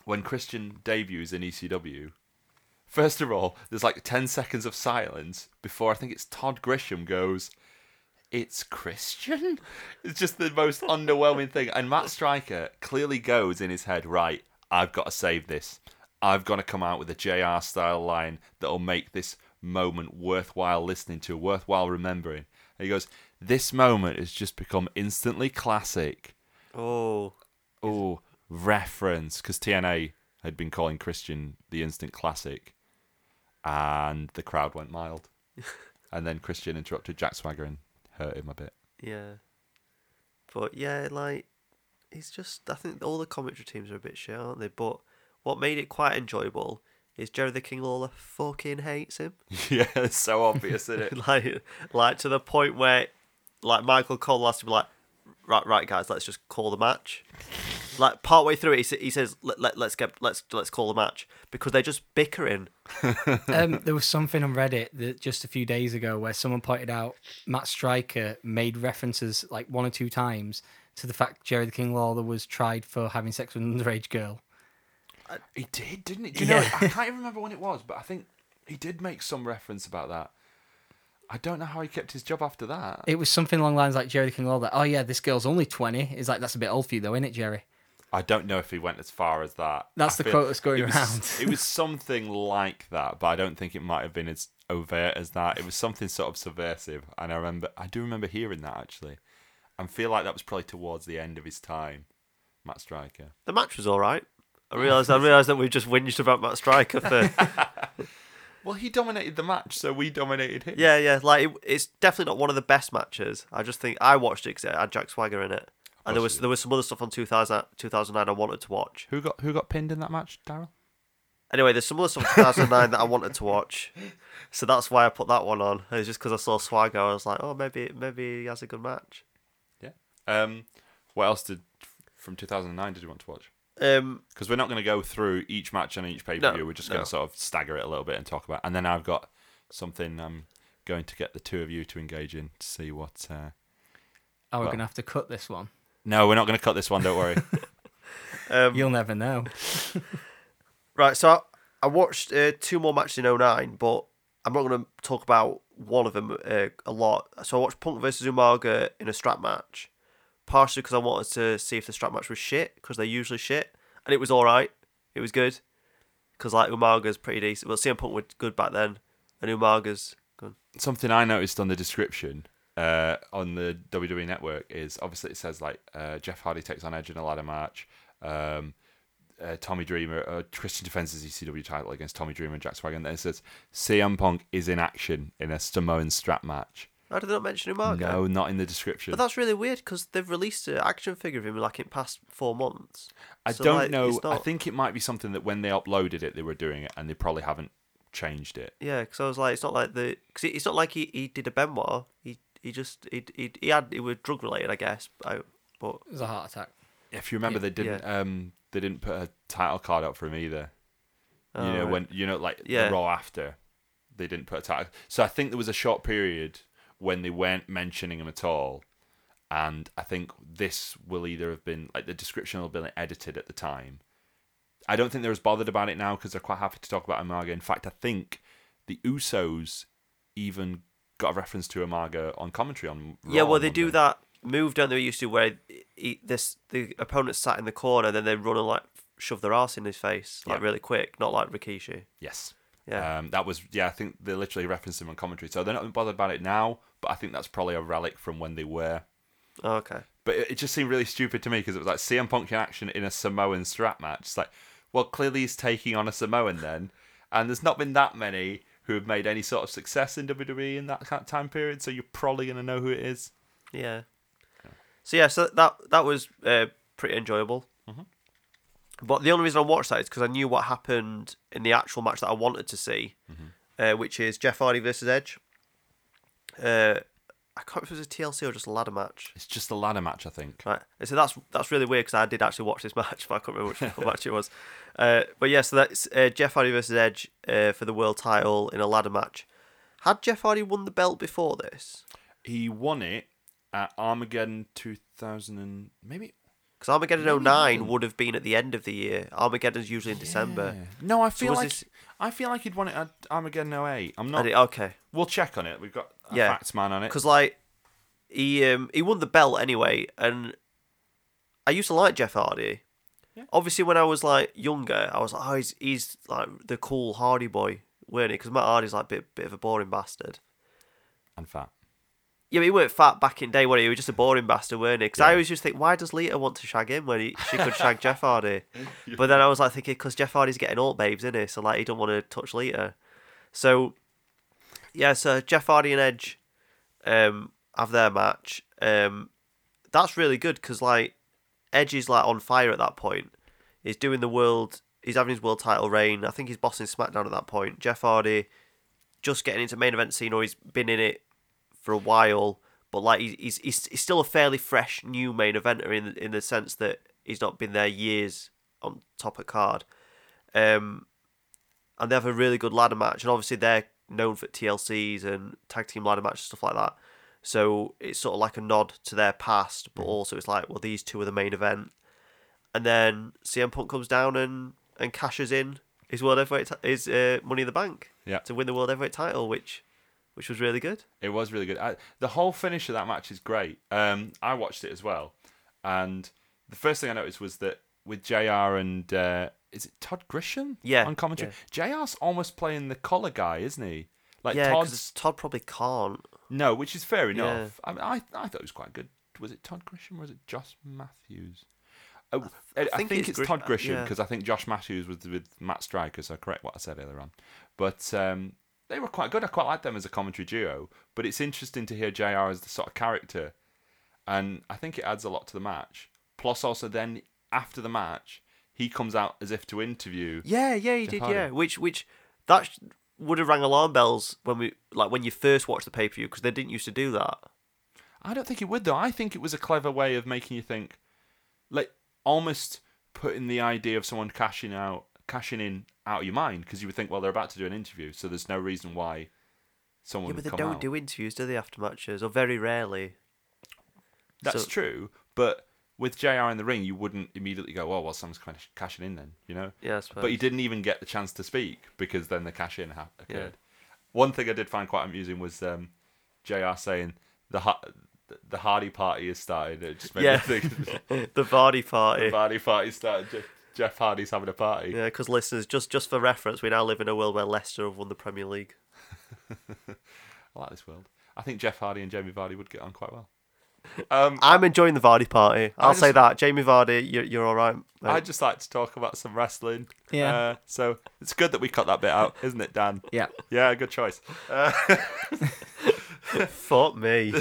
when Christian debuts in ECW, first of all, there's like 10 seconds of silence before I think it's Todd Grisham goes, It's Christian? (laughs) It's just the most underwhelming thing. And Matt Stryker clearly goes in his head, Right, I've got to save this. I've got to come out with a JR style line that'll make this moment worthwhile listening to, worthwhile remembering. And he goes, This moment has just become instantly classic. Oh, Oh, reference. Because TNA had been calling Christian the instant classic. And the crowd went mild. (laughs) and then Christian interrupted Jack Swagger and hurt him a bit. yeah. But yeah, like it's just I think all the commentary teams are a bit shit, aren't they? But what made it quite enjoyable is Jerry the King Lawler fucking hates him. (laughs) yeah, it's so obvious, isn't it? (laughs) like like to the point where like Michael Cole has to be like, right, right, guys, let's just call the match. Like partway through it, he, he says, let, let, let's get let's let's call the match because they're just bickering. (laughs) um, there was something on Reddit that just a few days ago where someone pointed out Matt Striker made references like one or two times to the fact Jerry the King Lawler was tried for having sex with an underage girl. He did, didn't he? Do you know? I can't (laughs) even remember when it was, but I think he did make some reference about that. I don't know how he kept his job after that. It was something along the lines like Jerry the King Lawler. Oh yeah, this girl's only twenty. It's like that's a bit old for you though, isn't it, Jerry? I don't know if he went as far as that. That's I the quote that's going it was, around. it was (laughs) something like that, but I don't think it might have been as overt as that. It was something sort of subversive, and I remember, I do remember hearing that actually, and feel like that was probably towards the end of his time, Matt Striker. The match was all right. I realized I realized that we've just whinged about Matt Striker for (laughs) Well, he dominated the match, so we dominated him. yeah yeah like it, it's definitely not one of the best matches. I just think I watched it because it had Jack Swagger in it, and there was there was some other stuff on 2000, 2009 I wanted to watch. Who got who got pinned in that match, Daryl? Anyway, there's some other stuff from 2009 that I wanted to watch, so that's why I put that one on. It's just because I saw Swagger, I was like, oh maybe maybe he has a good match. Yeah. Um, what else did from 2009 did you want to watch? Um, Because we're not going to go through each match and each pay per view. No, we're just going no. to sort of stagger it a little bit and talk about. And then I've got something I'm going to get the two of you to engage in to see what. Uh... Oh, we're Well. gonna have to cut this one. No, we're not going to cut this one. Don't worry. (laughs) um, You'll never know. (laughs) Right, so I, I watched uh, two more matches in 09, but I'm not going to talk about one of them uh, a lot. So I watched Punk versus Umaga in a strap match, partially because I wanted to see if the strap match was shit, because they're usually shit, and it was all right. It was good, because like Umaga's pretty decent. Well, CM Punk was good back then, and Umaga's good. something I noticed on the description uh, on the WWE Network is obviously it says like uh, Jeff Hardy takes on Edge in a ladder match. Um, uh, Tommy Dreamer, uh, Christian defends his ECW title against Tommy Dreamer and Jack Swagger. And then it says CM Punk is in action in a Samoan strap match. How did they not mention Umaga? No, not in the description. But that's really weird because they've released an action figure of him like in past four months. I So, don't like, know. it's I think it might be something that when they uploaded it, they were doing it, and they probably haven't changed it. Yeah, because I was like, it's not like the, cause it's not like he, he did a Benoit. He he just he he, he had it was drug related, I guess. I, but It was a heart attack. If you remember, Yeah. they didn't. Um, they didn't put a title card up for him either. you Oh, know right. when you know like Yeah. the Raw after, they didn't put a title. So I think there was a short period when they weren't mentioning him at all, and I think this will either have been like the description will have been edited at the time. I don't think they're as bothered about it now because they're quite happy to talk about Umaga. In fact, I think the Usos even got a reference to Umaga on commentary on. yeah, well they do that move don't they used to where he, this the opponent sat in the corner, then they run and like shove their ass in his face like Yeah. really quick, not like Rikishi. Yes. Yeah. Um, that was yeah. I think they literally referenced him on commentary, so they're not bothered about it now. But I think that's probably a relic from when they were. Oh, okay. But it, it just seemed really stupid to me because it was like CM Punk in action in a Samoan strap match. It's like, well, clearly he's taking on a Samoan then, and there's not been that many who have made any sort of success in WWE in that time period. So you're probably gonna know who it is. Yeah. So yeah, so that that was uh, pretty enjoyable. But the only reason I watched that is because I knew what happened in the actual match that I wanted to see, uh, which is Jeff Hardy versus Edge. Uh, I can't remember if it was a TLC or just a ladder match. It's just a ladder match, I think. Right. So that's that's really weird because I did actually watch this (laughs) match, but I can't remember which (laughs) match it was. Uh, but yeah, so that's uh, Jeff Hardy versus Edge uh, for the world title in a ladder match. Had Jeff Hardy won the belt before this? He won it at Armageddon 2000 and maybe Because Armageddon Maybe 09 would have been at the end of the year. Armageddon's usually in December. Yeah. No, I feel was like this- I feel like he'd won it at Armageddon 08. I'm not. it- okay. We'll check on it. We've got a Yeah. facts man on it. Because like he um he won the belt anyway, and I used to like Jeff Hardy, Yeah. Obviously, when I was like younger, I was like, oh, he's, he's like the cool Hardy boy, weren't he? Because Matt Hardy's like a bit, bit of a boring bastard. And fat. Yeah, but he weren't fat back in day, was he? He was just a boring bastard, weren't he? Because I always just think, why does Lita want to shag him when he, she could shag (laughs) Jeff Hardy? But then I was like thinking, because Jeff Hardy's getting alt babes, isn't he? So like, he don't want to touch Lita. So yeah, so Jeff Hardy and Edge um, have their match. Um, that's really good because like Edge is like on fire at that point. He's doing the world. He's having his world title reign. I think he's bossing SmackDown at that point. Jeff Hardy just getting into main event scene, or he's been in it for a while, but like he's he's he's, still a fairly fresh new main eventer in in the sense that he's not been there years on top of card. Um, and they have a really good ladder match, and obviously they're known for TLCs and tag team ladder matches stuff like that. So it's sort of like a nod to their past, but also it's like, well, these two are the main event. And then CM Punk comes down and, and cashes in his world heavyweight ti- his uh, Money in the Bank Yeah. to win the world heavyweight title, which which was really good. It was really good. I, the whole finish of that match is great. Um, I watched it as well, and the first thing I noticed was that with Jr. and uh, is it Todd Grisham? Yeah, on commentary. Jr's almost playing the collar guy, isn't he? Like yeah, Todd's because Todd probably can't. no, which is fair enough. I, mean, I I thought it was quite good. Was it Todd Grisham or was it Josh Matthews? Oh, I, I think think, it's it's, Grish- uh, Todd Grisham yeah. because I think Josh Matthews was with Matt Striker, so correct what I said earlier on. But um, they were quite good. I quite liked them as a commentary duo. But it's interesting to hear JR as the sort of character, and I think it adds a lot to the match. Plus, also then after the match, he comes out as if to interview. Yeah, yeah, he Jeff did. Hardy. Yeah, which which that sh- would have rang alarm bells when we like when you first watched the pay per view because they didn't used to do that. I don't think it would though. I think it was a clever way of making you think, like almost putting the idea of someone cashing out, cashing in out of your mind because you would think, well, they're about to do an interview, so there's no reason why someone Yeah, but would they don't out. do interviews, do they, after matches, or very rarely. That's so- true, but with Jr in the ring, you wouldn't immediately go, oh, well, someone's kind of cashing in then, you know. Yeah, But he didn't even get the chance to speak because then the cash in ha- occurred. Yeah. One thing I did find quite amusing was um, Jr saying the ha- the Hardy party has started. It just made Yeah. me think (laughs) the Vardy party. the Hardy party started. Je- Jeff Hardy's having a party. Yeah, because listeners, just just for reference, we now live in a world where Leicester have won the Premier League. (laughs) I like this world. I think Jeff Hardy and Jamie Vardy would get on quite well. Um, I'm enjoying the Vardy party. I'll say that. Jamie Vardy, you're, you're all right. mate. I'd just like to talk about some wrestling. Yeah. Uh, so it's good that we cut that bit out, isn't it, Dan? Yeah. Yeah, good choice. Uh, (laughs) Fuck me.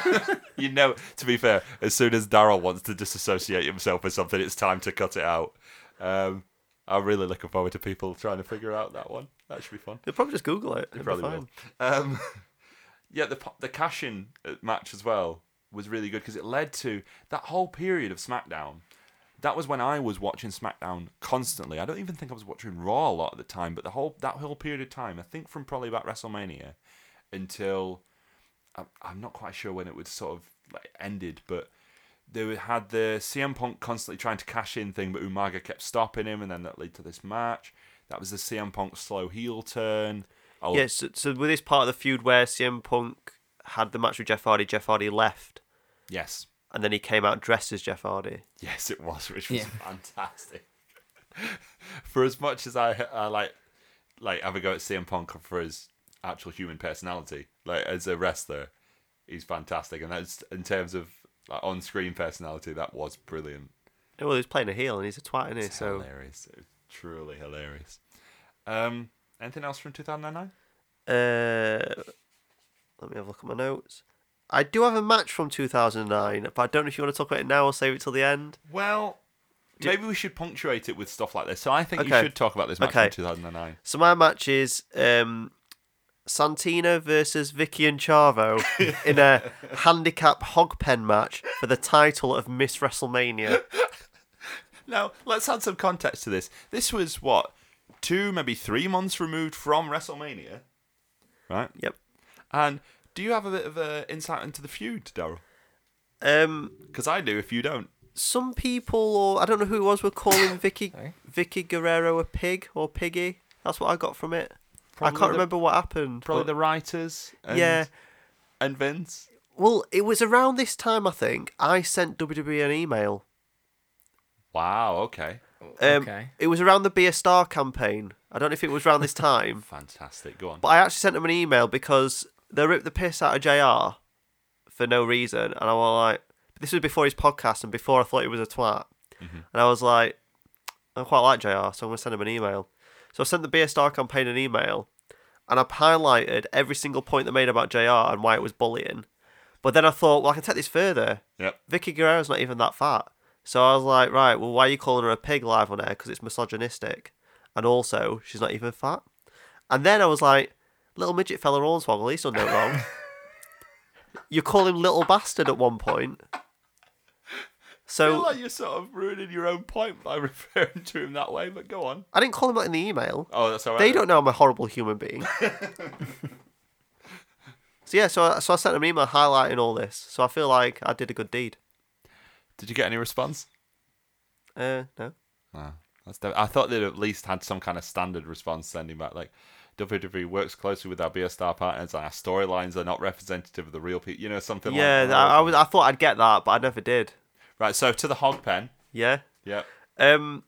(laughs) you know, to be fair, as soon as Daryl wants to disassociate himself with something, it's time to cut it out. Um, I'm really looking forward to people trying to figure out that one. That should be fun. You'll probably just Google it. It'll Probably will. Um, (laughs) yeah, the the cash in match as well was really good because it led to that whole period of SmackDown. That was when I was watching SmackDown constantly. I don't even think I was watching Raw a lot at the time, but the whole that whole period of time, I think from probably about WrestleMania until I'm, I'm not quite sure when it would sort of like ended, but they had the CM Punk constantly trying to cash in thing, but Umaga kept stopping him, and then that led to this match. That was the CM Punk slow heel turn. Oh, Yes, so, so with this part of the feud where CM Punk had the match with Jeff Hardy, Jeff Hardy left, yes, and then he came out dressed as Jeff Hardy. yes, it was, which was Yeah. fantastic. (laughs) for as much as I, I like, like have a go at CM Punk for his actual human personality, like as a wrestler, he's fantastic, and that's in terms of like, on-screen personality, that was brilliant. Well, he was playing a heel, and he's a twat, isn't he? It's So hilarious, truly hilarious. Um, anything else from 2009? Uh, let me have a look at my notes. I do have a match from 2009, but I don't know if you want to talk about it now or save it till the end. Well, maybe we should punctuate it with stuff like this. So I think you should talk about this match Okay. from 2009. So my match is um, Santina versus Vickie and Chavo in a (laughs) handicap hog pen match for the title of Miss WrestleMania. Now, let's add some context to this. This was what two, maybe three months removed from WrestleMania, right? Yep. And do you have a bit of uh, insight into the feud, Daryl? Um, Because I do. If you don't, some people, or I don't know who it was, were calling (coughs) Vickie Sorry? Vickie Guerrero a pig or piggy. That's what I got from it. Probably I can't the- remember what happened. probably but- the writers, and, Yeah. and Vince. Well, it was around this time I think I sent WWE an email Wow. Okay. Um, Okay. It was around the Be a Star campaign. I don't know if it was around this (laughs) time, Fantastic. Go on. but I actually sent them an email because they ripped the piss out of JR for no reason. And I was like, this was before his podcast and before I thought he was a twat. And I was like, I quite like JR, so I'm going to send him an email. So I sent the Be a Star campaign an email and I've highlighted every single point they made about JR and why it was bullying. But then I thought, well, I can take this further. Yep. Vickie Guerrero's not even that fat. So I was like, right, well, why are you calling her a pig live on air? Because it's misogynistic. And also, she's not even fat. And then I was like, little midget fella Hornswoggle, he's done no wrong. you call him little bastard at one point. I feel like you're sort of ruining your own point by (laughs) referring to him that way. But go on. I didn't call him that in the email. Oh, that's all right. They don't know I'm a horrible human being. (laughs) so yeah, so I, so I sent an email highlighting all this. So I feel like I did a good deed. Did you get any response? Uh, no. No. That's def- I thought they'd at least had some kind of standard response sending back like WWE works closely with our Be a Star partners and our storylines are not representative of the real people. You know, something Yeah, like that. I, I was. I thought I'd get that, but I never did. Right, so to the hog pen. Yeah. Yep. Um.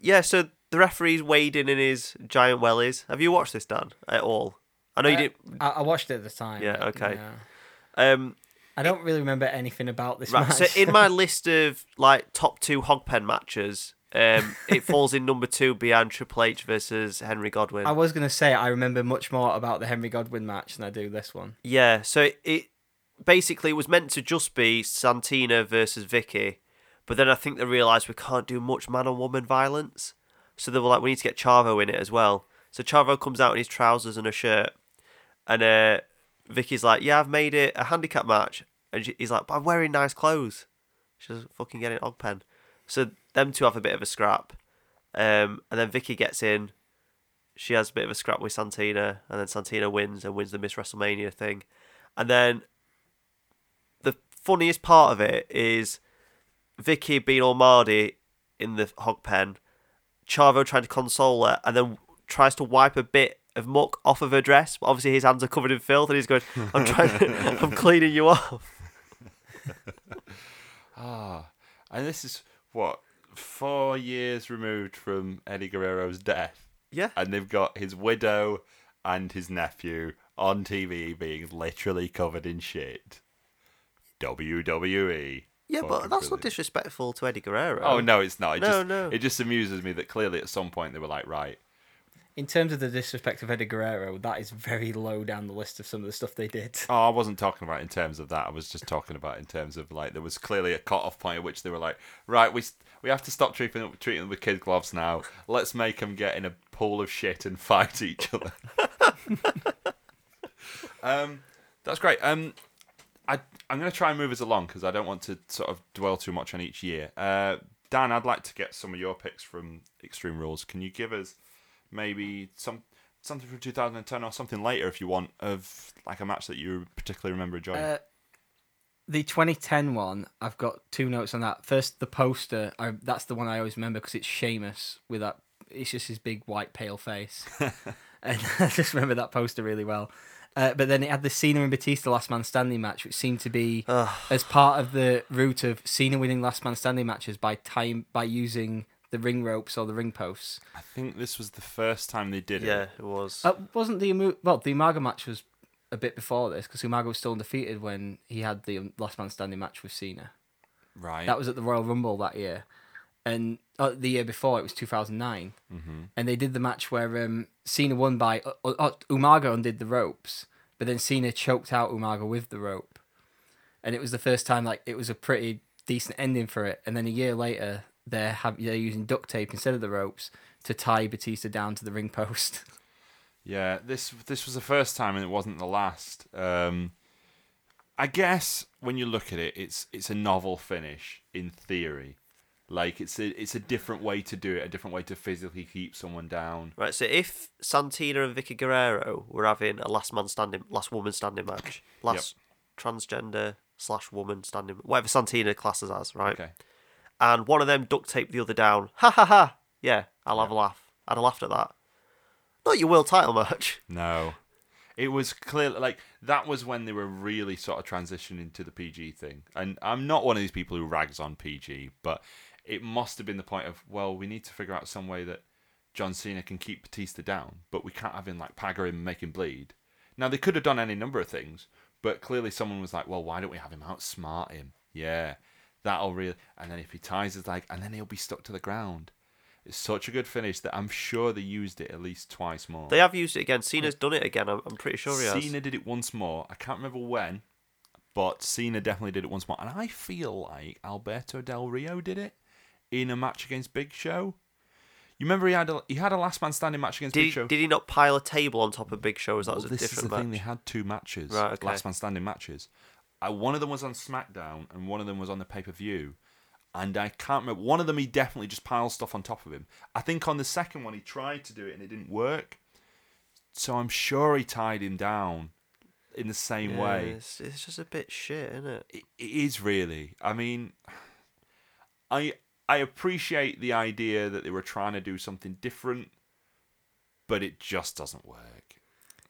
Yeah. So the referee's wading in his giant wellies. Have you watched this, Dan? At all? I know you Uh, did. I, I watched it at the time. Yeah, but, okay. yeah. Um. I don't really remember anything about this Right. match. So in my (laughs) list of like top two hog pen matches, um, it falls in number two behind Triple H versus Henry Godwinn. I was gonna say I remember much more about the Henry Godwinn match than I do this one. Yeah, so it, it basically it was meant to just be Santina versus Vickie, but then I think they realised we can't do much man on woman violence, so they were like, we need to get Chavo in it as well. So Chavo comes out in his trousers and a shirt, and uh, Vickie's like, yeah, I've made it a handicap match, and she, he's like, but I'm wearing nice clothes. She's fucking getting og pen. So them two have a bit of a scrap, um, and then Vickie gets in. She has a bit of a scrap with Santina, and then Santina wins and wins the Miss WrestleMania thing. And then the funniest part of it is Vickie being all Mardy in the hog pen, Chavo trying to console her, and then tries to wipe a bit of muck off of her dress. But obviously, his hands are covered in filth, and he's going, "I'm trying, to, (laughs) I'm cleaning you off." (laughs) Ah, and this is what four years removed from Eddie Guerrero's death, Yeah, and they've got his widow and his nephew on TV being literally covered in shit. WWE. yeah, but Fucking that's not disrespectful to Eddie Guerrero. Oh no, it's not. It No, just, no. It just amuses me that clearly at some point they were like, right, In terms of the disrespect of Eddie Guerrero, that is very low down the list of some of the stuff they did. Oh, I wasn't talking about in terms of that. I was just talking about in terms of like there was clearly a cut-off point at which they were like, right, we we have to stop treating them, treating them with kid gloves now. Let's make them get in a pool of shit and (laughs) fight each other. (laughs) um, that's great. Um, I I'm gonna try and move us along because I don't want to sort of dwell too much on each year. Uh, Dan, I'd like to get some of your picks from Extreme Rules. Can you give us maybe some something from 2010 or something later if you want of like a match that you particularly remember enjoying? Uh, the 2010 one, I've got two notes on that. First, the poster. I, that's the one I always remember because it's Sheamus with that. It's just his big white pale face, (laughs) and (laughs) I just remember that poster really well. Uh, but then it had the Cena and Batista Last Man Standing match, which seemed to be as part of the route of Cena winning Last Man Standing matches by time by using the ring ropes or the ring posts. I think this was the first time they did it. yeah, it. it was. Uh, wasn't the Umu- well the Umaga match was a bit before this because Umaga was still undefeated when he had the um, Last Man Standing match with Cena. Right. That was at the Royal Rumble that year, and uh, the year before it was 2009. Mm-hmm. And they did the match where um, Cena won by uh, uh, Umaga undid the ropes, but then Cena choked out Umaga with the rope, and it was the first time like it was a pretty decent ending for it. And then a year later, they're have, they're using duct tape instead of the ropes to tie Batista down to the ring post. (laughs) Yeah, this this was the first time and it wasn't the last. Um, I guess when you look at it, it's it's a novel finish in theory. Like it's a it's a different way to do it, a different way to physically keep someone down. Right, so if Santina and Vickie Guerrero were having a last man standing, last woman standing match, last transgender slash woman standing, whatever Santina classes as, right? Okay. And one of them duct taped the other down. (laughs) Ha ha ha! Yeah, I'll have a laugh. I'd have laughed at that. Not your world title match. (laughs) No. It was clear like that was when they were really sort of transitioning to the PG thing. And I'm not one of these people who rags on PG, but it must have been the point of well, we need to figure out some way that John Cena can keep Batista down, but we can't have him like pagger him and make him bleed. Now they could have done any number of things, but clearly someone was like, well, why don't we have him outsmart him? Yeah, that'll really. And then if he ties his leg, and then he'll be stuck to the ground. It's such a good finish that I'm sure they used it at least twice more. They have used it again. Cena's done it again. I'm, I'm pretty sure he has. Cena did it once more. I can't remember when, but Cena definitely did it once more. And I feel like Alberto Del Rio did it in a match against Big Show. You remember he had a, he had a last man standing match against Did Big he, Show. did he not pile a table on top of Big Show? As that was a this is different the match. thing. They had two matches, Right, okay. last man standing matches. Uh, one of them was on SmackDown, and one of them was on the pay per view. And I can't remember. One of them, he definitely just piled stuff on top of him. I think on the second one, he tried to do it and it didn't work. So I'm sure he tied him down in the same Yeah, way. It's, it's just a bit shit, isn't it? it, it is really. I mean, (sighs) I I appreciate the idea that they were trying to do something different, but it just doesn't work.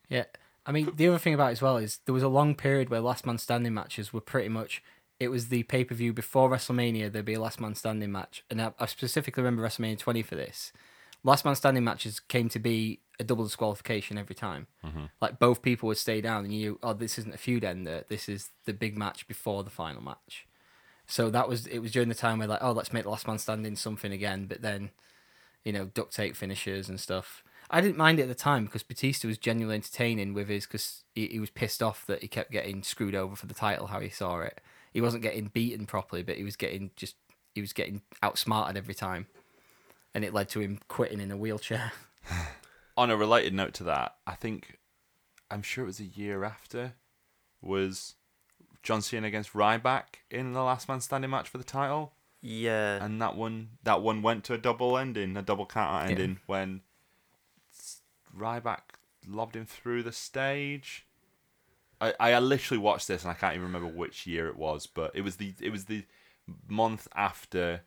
Yeah. I mean, the other thing about it as well is there was a long period where last man standing matches were pretty much. It was the pay per view before WrestleMania. There'd be a last man standing match, and I, I specifically remember WrestleMania 20 for this. Last man standing matches came to be a double disqualification every time. Mm-hmm. Like both people would stay down, and you, oh, this isn't a feud ender. This is the big match before the final match. So that was it. Was during the time where like, oh, let's make the last man standing something again, but then, you know, duct tape finishers and stuff. I didn't mind it at the time because Batista was genuinely entertaining with his because he, he was pissed off that he kept getting screwed over for the title. How he saw it, he wasn't getting beaten properly, but he was getting just he was getting outsmarted every time, and it led to him quitting in a wheelchair. (laughs) On a related note to that, I think I'm sure it was a year after was John Cena against Ryback in the last man standing match for the title. Yeah. and that one that one went to a double ending, a double counter Yeah. ending when Ryback lobbed him through the stage. I, I literally watched this and I can't even remember which year it was, but it was the it was the month after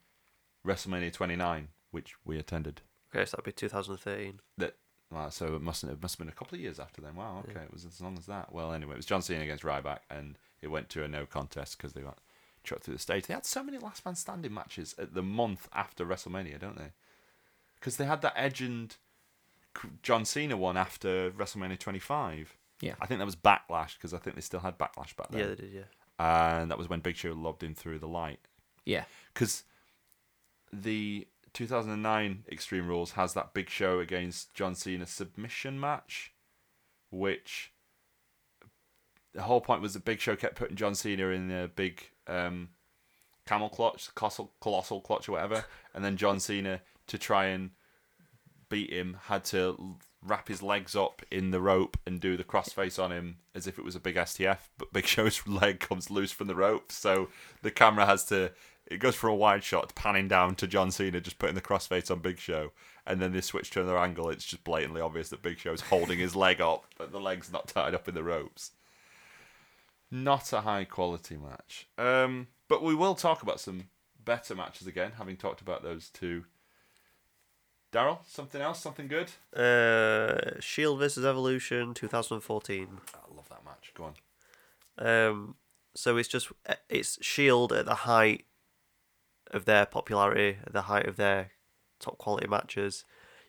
WrestleMania 29, which we attended. okay, so that'd be 2013. That well, so it mustn't it must have been a couple of years after then. Wow, okay, it was as long as that. Well, anyway, it was John Cena against Ryback, and it went to a no contest because they got chucked through the stage. They had so many last man standing matches at the month after WrestleMania, don't they? Because they had that Edge and John Cena one after WrestleMania 25. Yeah. I think that was Backlash because I think they still had Backlash back then. Yeah, they did. Yeah. and that was when Big Show lobbed him through the light Yeah, because the 2009 Extreme Rules has that Big Show against John Cena submission match, which the whole point was the Big Show kept putting John Cena in the big um, camel clutch, colossal, colossal clutch or whatever, and then John Cena to try and beat him had to wrap his legs up in the rope and do the crossface on him as if it was a big STF, but Big (laughs) Show's leg comes loose from the rope, so the camera has to. It goes from a wide shot panning down to John Cena just putting the crossface on Big Show, and then they switch to another angle. It's just blatantly obvious that Big Show's holding his leg up, but the leg's not tied up in the ropes. Not a high quality match. Um, but we will talk about some better matches again, having talked about those two. Daryl, something else, something good? Uh, Shield versus Evolution 2014. I love that match. Go on. Um, so it's just it's Shield at the height of their popularity, at the height of their top quality matches.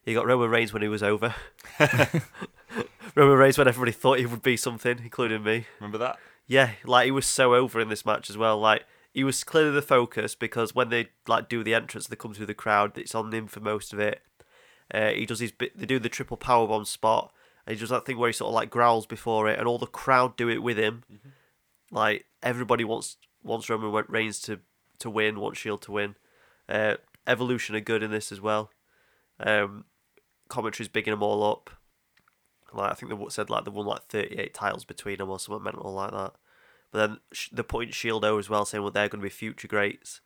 You got Roman Reigns when he was over. (laughs) (laughs) Roman Reigns when everybody thought he would be something, including me. Remember that? Yeah, like he was so over in this match as well. Like he was clearly the focus because when they like do the entrance, they come through the crowd. It's on him for most of it. Uh, he does his bit. They do the triple powerbomb spot, and he does that thing where he sort of like growls before it, and all the crowd do it with him. Like everybody wants wants Roman Reigns to to win, wants Shield to win. Uh, Evolution are good in this as well. Um, commentary's bigging them all up. Like I think they said like they won like thirty eight titles between them or something mental like that. But then they're putting Shield as well, saying well they're going to be future greats.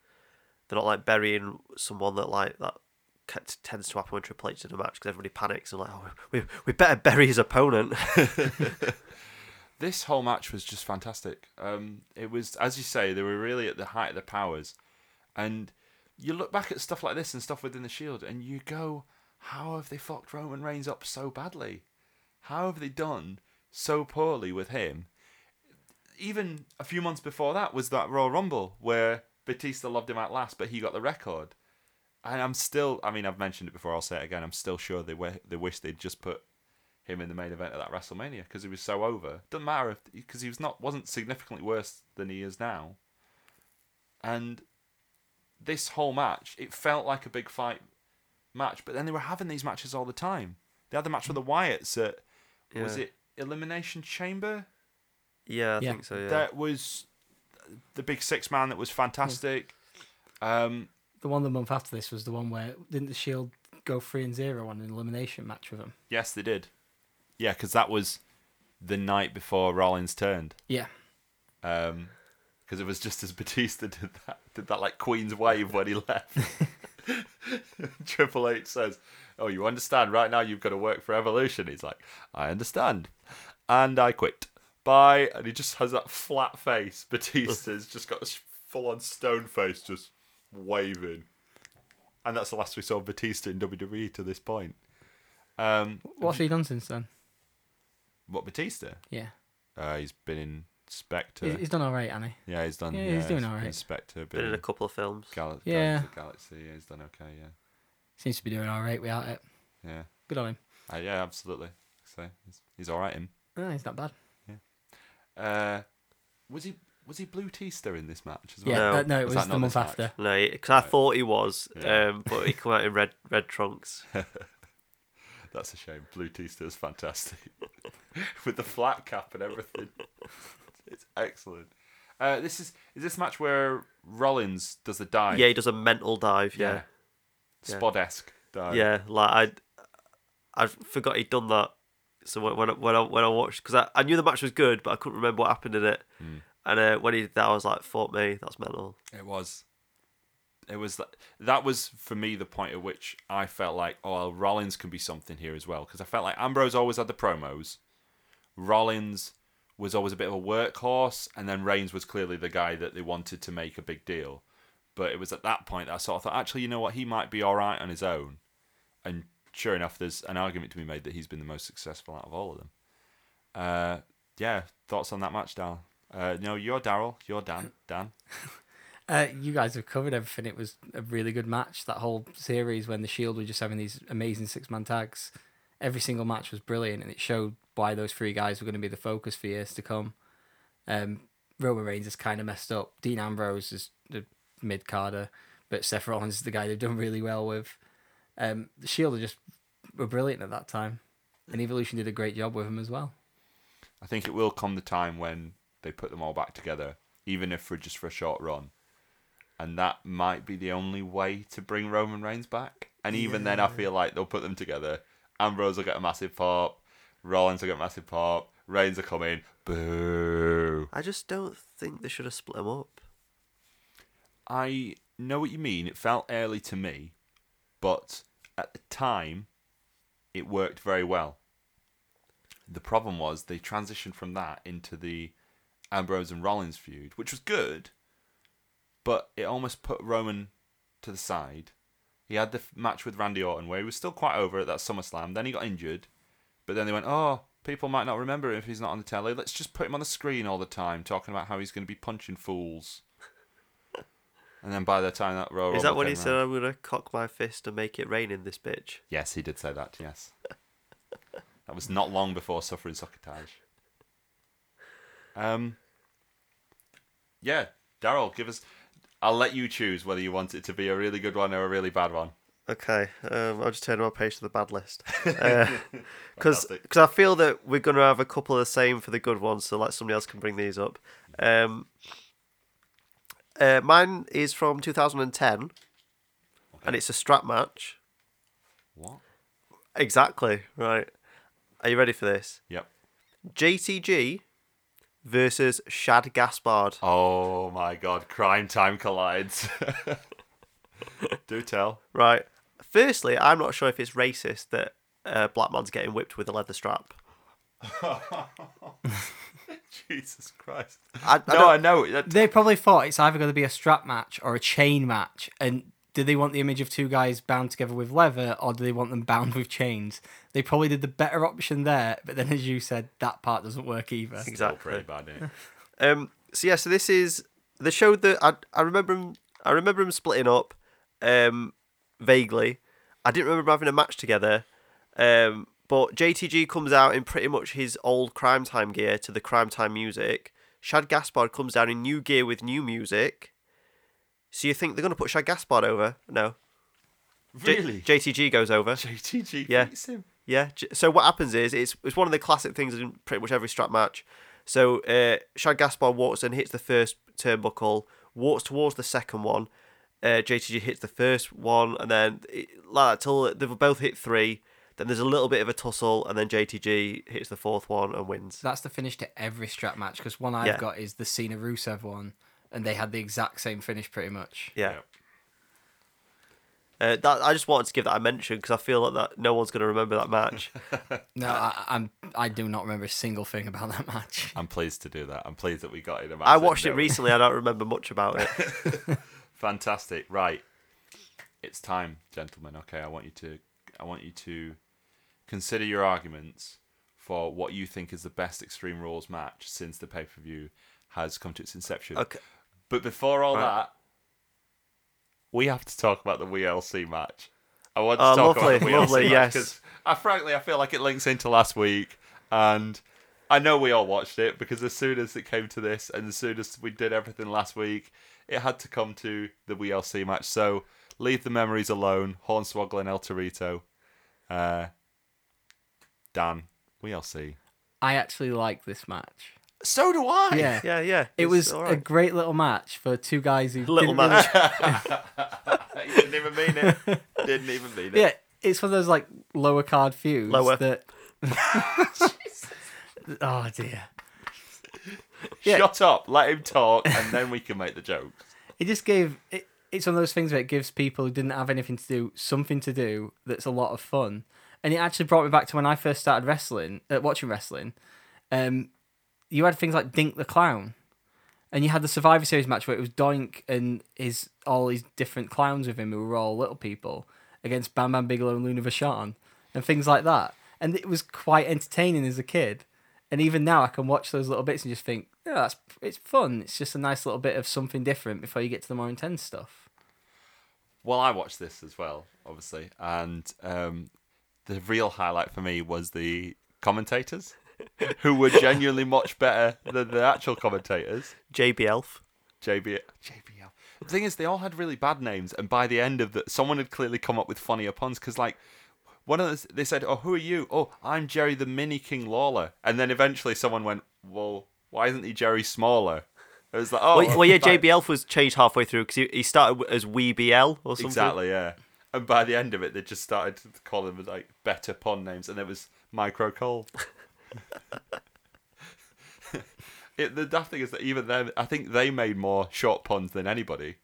They're not like burying someone that like that tends to happen when Triple H in a match because everybody panics and like oh we we better bury his opponent. (laughs) (laughs) This whole match was just fantastic. Um, it was, as you say, they were really at the height of their powers, and you look back at stuff like this and stuff within the Shield, and you go, "How have they fucked Roman Reigns up so badly? How have they done so poorly with him?" Even a few months before that was that Royal Rumble where Batista loved him out last, but he got the record. and I'm still. I mean, I've mentioned it before. I'll say it again. I'm still sure they wi- they wish they'd just put him in the main event of that WrestleMania because he was so over. Doesn't matter if because he was not wasn't significantly worse than he is now. And this whole match, it felt like a big fight match, but then they were having these matches all the time. They had the match with the Wyatts at was it Elimination Chamber? Yeah, I Yeah. think so. Yeah. That was the big six man that was fantastic. Um, The one the month after this was the one where didn't the Shield go three and zero on an elimination match with them? yes, they did. Yeah, because that was the night before Rollins turned. Yeah. Um 'cause because it was just as (laughs) Batista did that, did that like Queen's wave when he left. (laughs) (laughs) Triple H says, "Oh, you understand? Right now, you've got to work for Evolution." He's like, "I understand," and I quit. Bye. And he just has that flat face. (laughs) Batista's just got this full-on stone face, just waving. And that's the last we saw of Batista in WWE to this point. Um, What's he done since then? what Batista? Yeah. Uh, he's been in Spectre. He's, he's done all right, hasn't Yeah, he's done. Yeah, Yeah, he's doing alright. in Spectre, Been in a couple of films. Gal- Yeah. Guardians of the Galaxy. Yeah, he's done okay. Yeah, Seems to be doing all right without it. yeah, Good on him. uh, yeah, absolutely. So he's, he's all right. Him. No, he's not bad. Yeah. Uh, was he was he Blue Tista in this match as Yeah, well? No. uh, no, it Was was, that the month this match? after. No, because I thought he was, Yeah. um, but he came out in red red trunks. (laughs) That's a shame. Blue Tista is fantastic (laughs) with the flat cap and everything. It's excellent. Uh, this is is this match where Rollins does the dive? Yeah, he does a mental dive. Yeah, Yeah. Spod esque dive. yeah. Like I, I forgot he'd done that. So when when I, when I, when I watched, because I, I knew the match was good, but I couldn't remember what happened in it. Hmm. And uh, when he did that, I was like, "Fuck me, that's mental." It was. It was that. That was for me the point at which I felt like, oh, well, Rollins can be something here as well because I felt like Ambrose always had the promos. Rollins was always a bit of a workhorse, and then Reigns was clearly the guy that they wanted to make a big deal. But it was at that point that I sort of thought, actually, you know what, he might be all right on his own. And sure enough, there's an argument to be made that he's been the most successful out of all of them. Uh, yeah, thoughts on that match, Dal? Uh, no, you're Daryl. You're Dan. Dan. (laughs) Uh, you guys have covered everything. It was a really good match. That whole series when the Shield were just having these amazing six man tags. Every single match was brilliant, and it showed why those three guys were going to be the focus for years to come. Um, Roman Reigns is kind of messed up. Dean Ambrose is the mid carder, but Seth Rollins is the guy they've done really well with. Um, the Shield are just were brilliant at that time, and Evolution did a great job with them as well. I think it will come the time when they put them all back together, even if for just for a short run. And that might be the only way to bring Roman Reigns back. And even then, I feel like they'll put them together. Ambrose will get a massive pop. Rollins will get a massive pop. Reigns come in. Boo. I just don't think they should have split them up. I know what you mean. It felt early to me, but at the time, it worked very well. The problem was they transitioned from that into the Ambrose and Rollins feud, which was good, but it almost put Roman to the side. He had the f- match with Randy Orton where he was still quite over at that SummerSlam. Then he got injured, but then they went, "Oh, people might not remember him if he's not on the telly. Let's just put him on the screen all the time, talking about how he's going to be punching fools." (laughs) and then by the time that Royal Is that when he came said, "I'm gonna cock my fist and make it rain in this bitch"? Yes, he did say that. Yes, (laughs) that was not long before suffering succotash. Um. Yeah, Daryl, give us. I'll let you choose whether you want it to be a really good one or a really bad one. Okay, um, I'll just turn my page to the bad list (laughs) because Fantastic. I feel that we're gonna have a couple of the same for the good ones, so like somebody else can bring these up. Um, uh, mine is from 2010, and it's a strap match. What? Exactly right. Are you ready for this? Yep. JTG versus Shad Gaspard. Oh my God! Cryme Tyme collides. (laughs) Do tell. Right. Firstly, I'm not sure if it's racist that uh, black man's getting whipped with a leather strap. (laughs) Jesus Christ. I, I no, don't- I know. They probably thought it's either going to be a strap match or a chain match. And do they want the image of two guys bound together with leather or do they want them bound with chains? They probably did the better option there. But then, as you said, that part doesn't work either. Still Exactly. pretty bad, isn't? (laughs) Um. So yeah. So this is the show that I I remember him. I remember him splitting up. Um. vaguely. I didn't remember having a match together. Um, but JTG comes out in pretty much his old Cryme Tyme gear to the Cryme Tyme music. Shad Gaspard comes down in new gear with new music. So you think they're going to put Shad Gaspard over? No. J- Really? JTG goes over. (laughs) JTG Yeah. beats him. Yeah. j- So what happens is it's it's one of the classic things in pretty much every strap match. So uh, Shad Gaspard walks and hits the first turnbuckle, walks towards the second one. Uh, JTG hits the first one, and then it, like that till they've both hit three. Then there's a little bit of a tussle, and then JTG hits the fourth one and wins. That's the finish to every strap match because one I've Yeah. got is the Cena Rusev one, and they had the exact same finish pretty much. Yeah. Uh, that I just wanted to give that a mention because I feel like that no one's going to remember that match. (laughs) No, I, I'm I do not remember a single thing about that match. I'm pleased to do that. I'm pleased that we got it. in a match I watched it no- recently. I don't remember much about it. (laughs) Fantastic. Right. It's time, gentlemen. Okay, I want you to I want you to consider your arguments for what you think is the best Extreme Rules match since the pay-per-view has come to its inception. Okay. But before all Right. that, we have to talk about the WLC match. I want to Oh, talk lovely, about the WLC lovely, match yes. because I frankly I feel like it links into last week, and I know we all watched it because as soon as it came to this, and as soon as we did everything last week, it had to come to the WLC match. So leave the memories alone. Hornswoggle and El Torito. Uh, Dan, WLC. I actually like this match. So do I. Yeah, Yeah, yeah. it it's was all a great little match for two guys who little didn't match. (laughs) (laughs) you didn't even mean it. Didn't even mean it. Yeah, it's one of those like lower card feuds. Lower. That... (laughs) oh dear. Yeah. Shut up. Let him talk, and then we can make the jokes. It just gave it. It's one of those things where it gives people who didn't have anything to do something to do that's a lot of fun, and it actually brought me back to when I first started wrestling, uh, watching wrestling. Um, you had things like Doink the Clown, and you had the Survivor Series match where it was Doink and his all these different clowns with him who were all little people against Bam Bam Bigelow and Luna Vachon and things like that, and it was quite entertaining as a kid. And even now, I can watch those little bits and just think, yeah, that's it's fun. It's just a nice little bit of something different before you get to the more intense stuff. Well, I watched this as well, obviously, and um, the real highlight for me was the commentators, who were genuinely much better than the actual commentators. JB Elf. JB, JBL. The thing is, they all had really bad names, and by the end of the, someone had clearly come up with funnier puns because, like, one of the, they said, "Oh, who are you? Oh, I'm Jerry the Mini King Lawler," and then eventually someone went, "Well, why isn't he Jerry Smaller?" It was like, "Oh, well, well, yeah, JB Elf was changed halfway through because he, he started as Wee BL or something. Exactly, yeah. And by the end of it, they just started to call him like better pun names, and it was Micro Cole. (laughs) it, the daft thing is that even then, I think they made more short puns than anybody.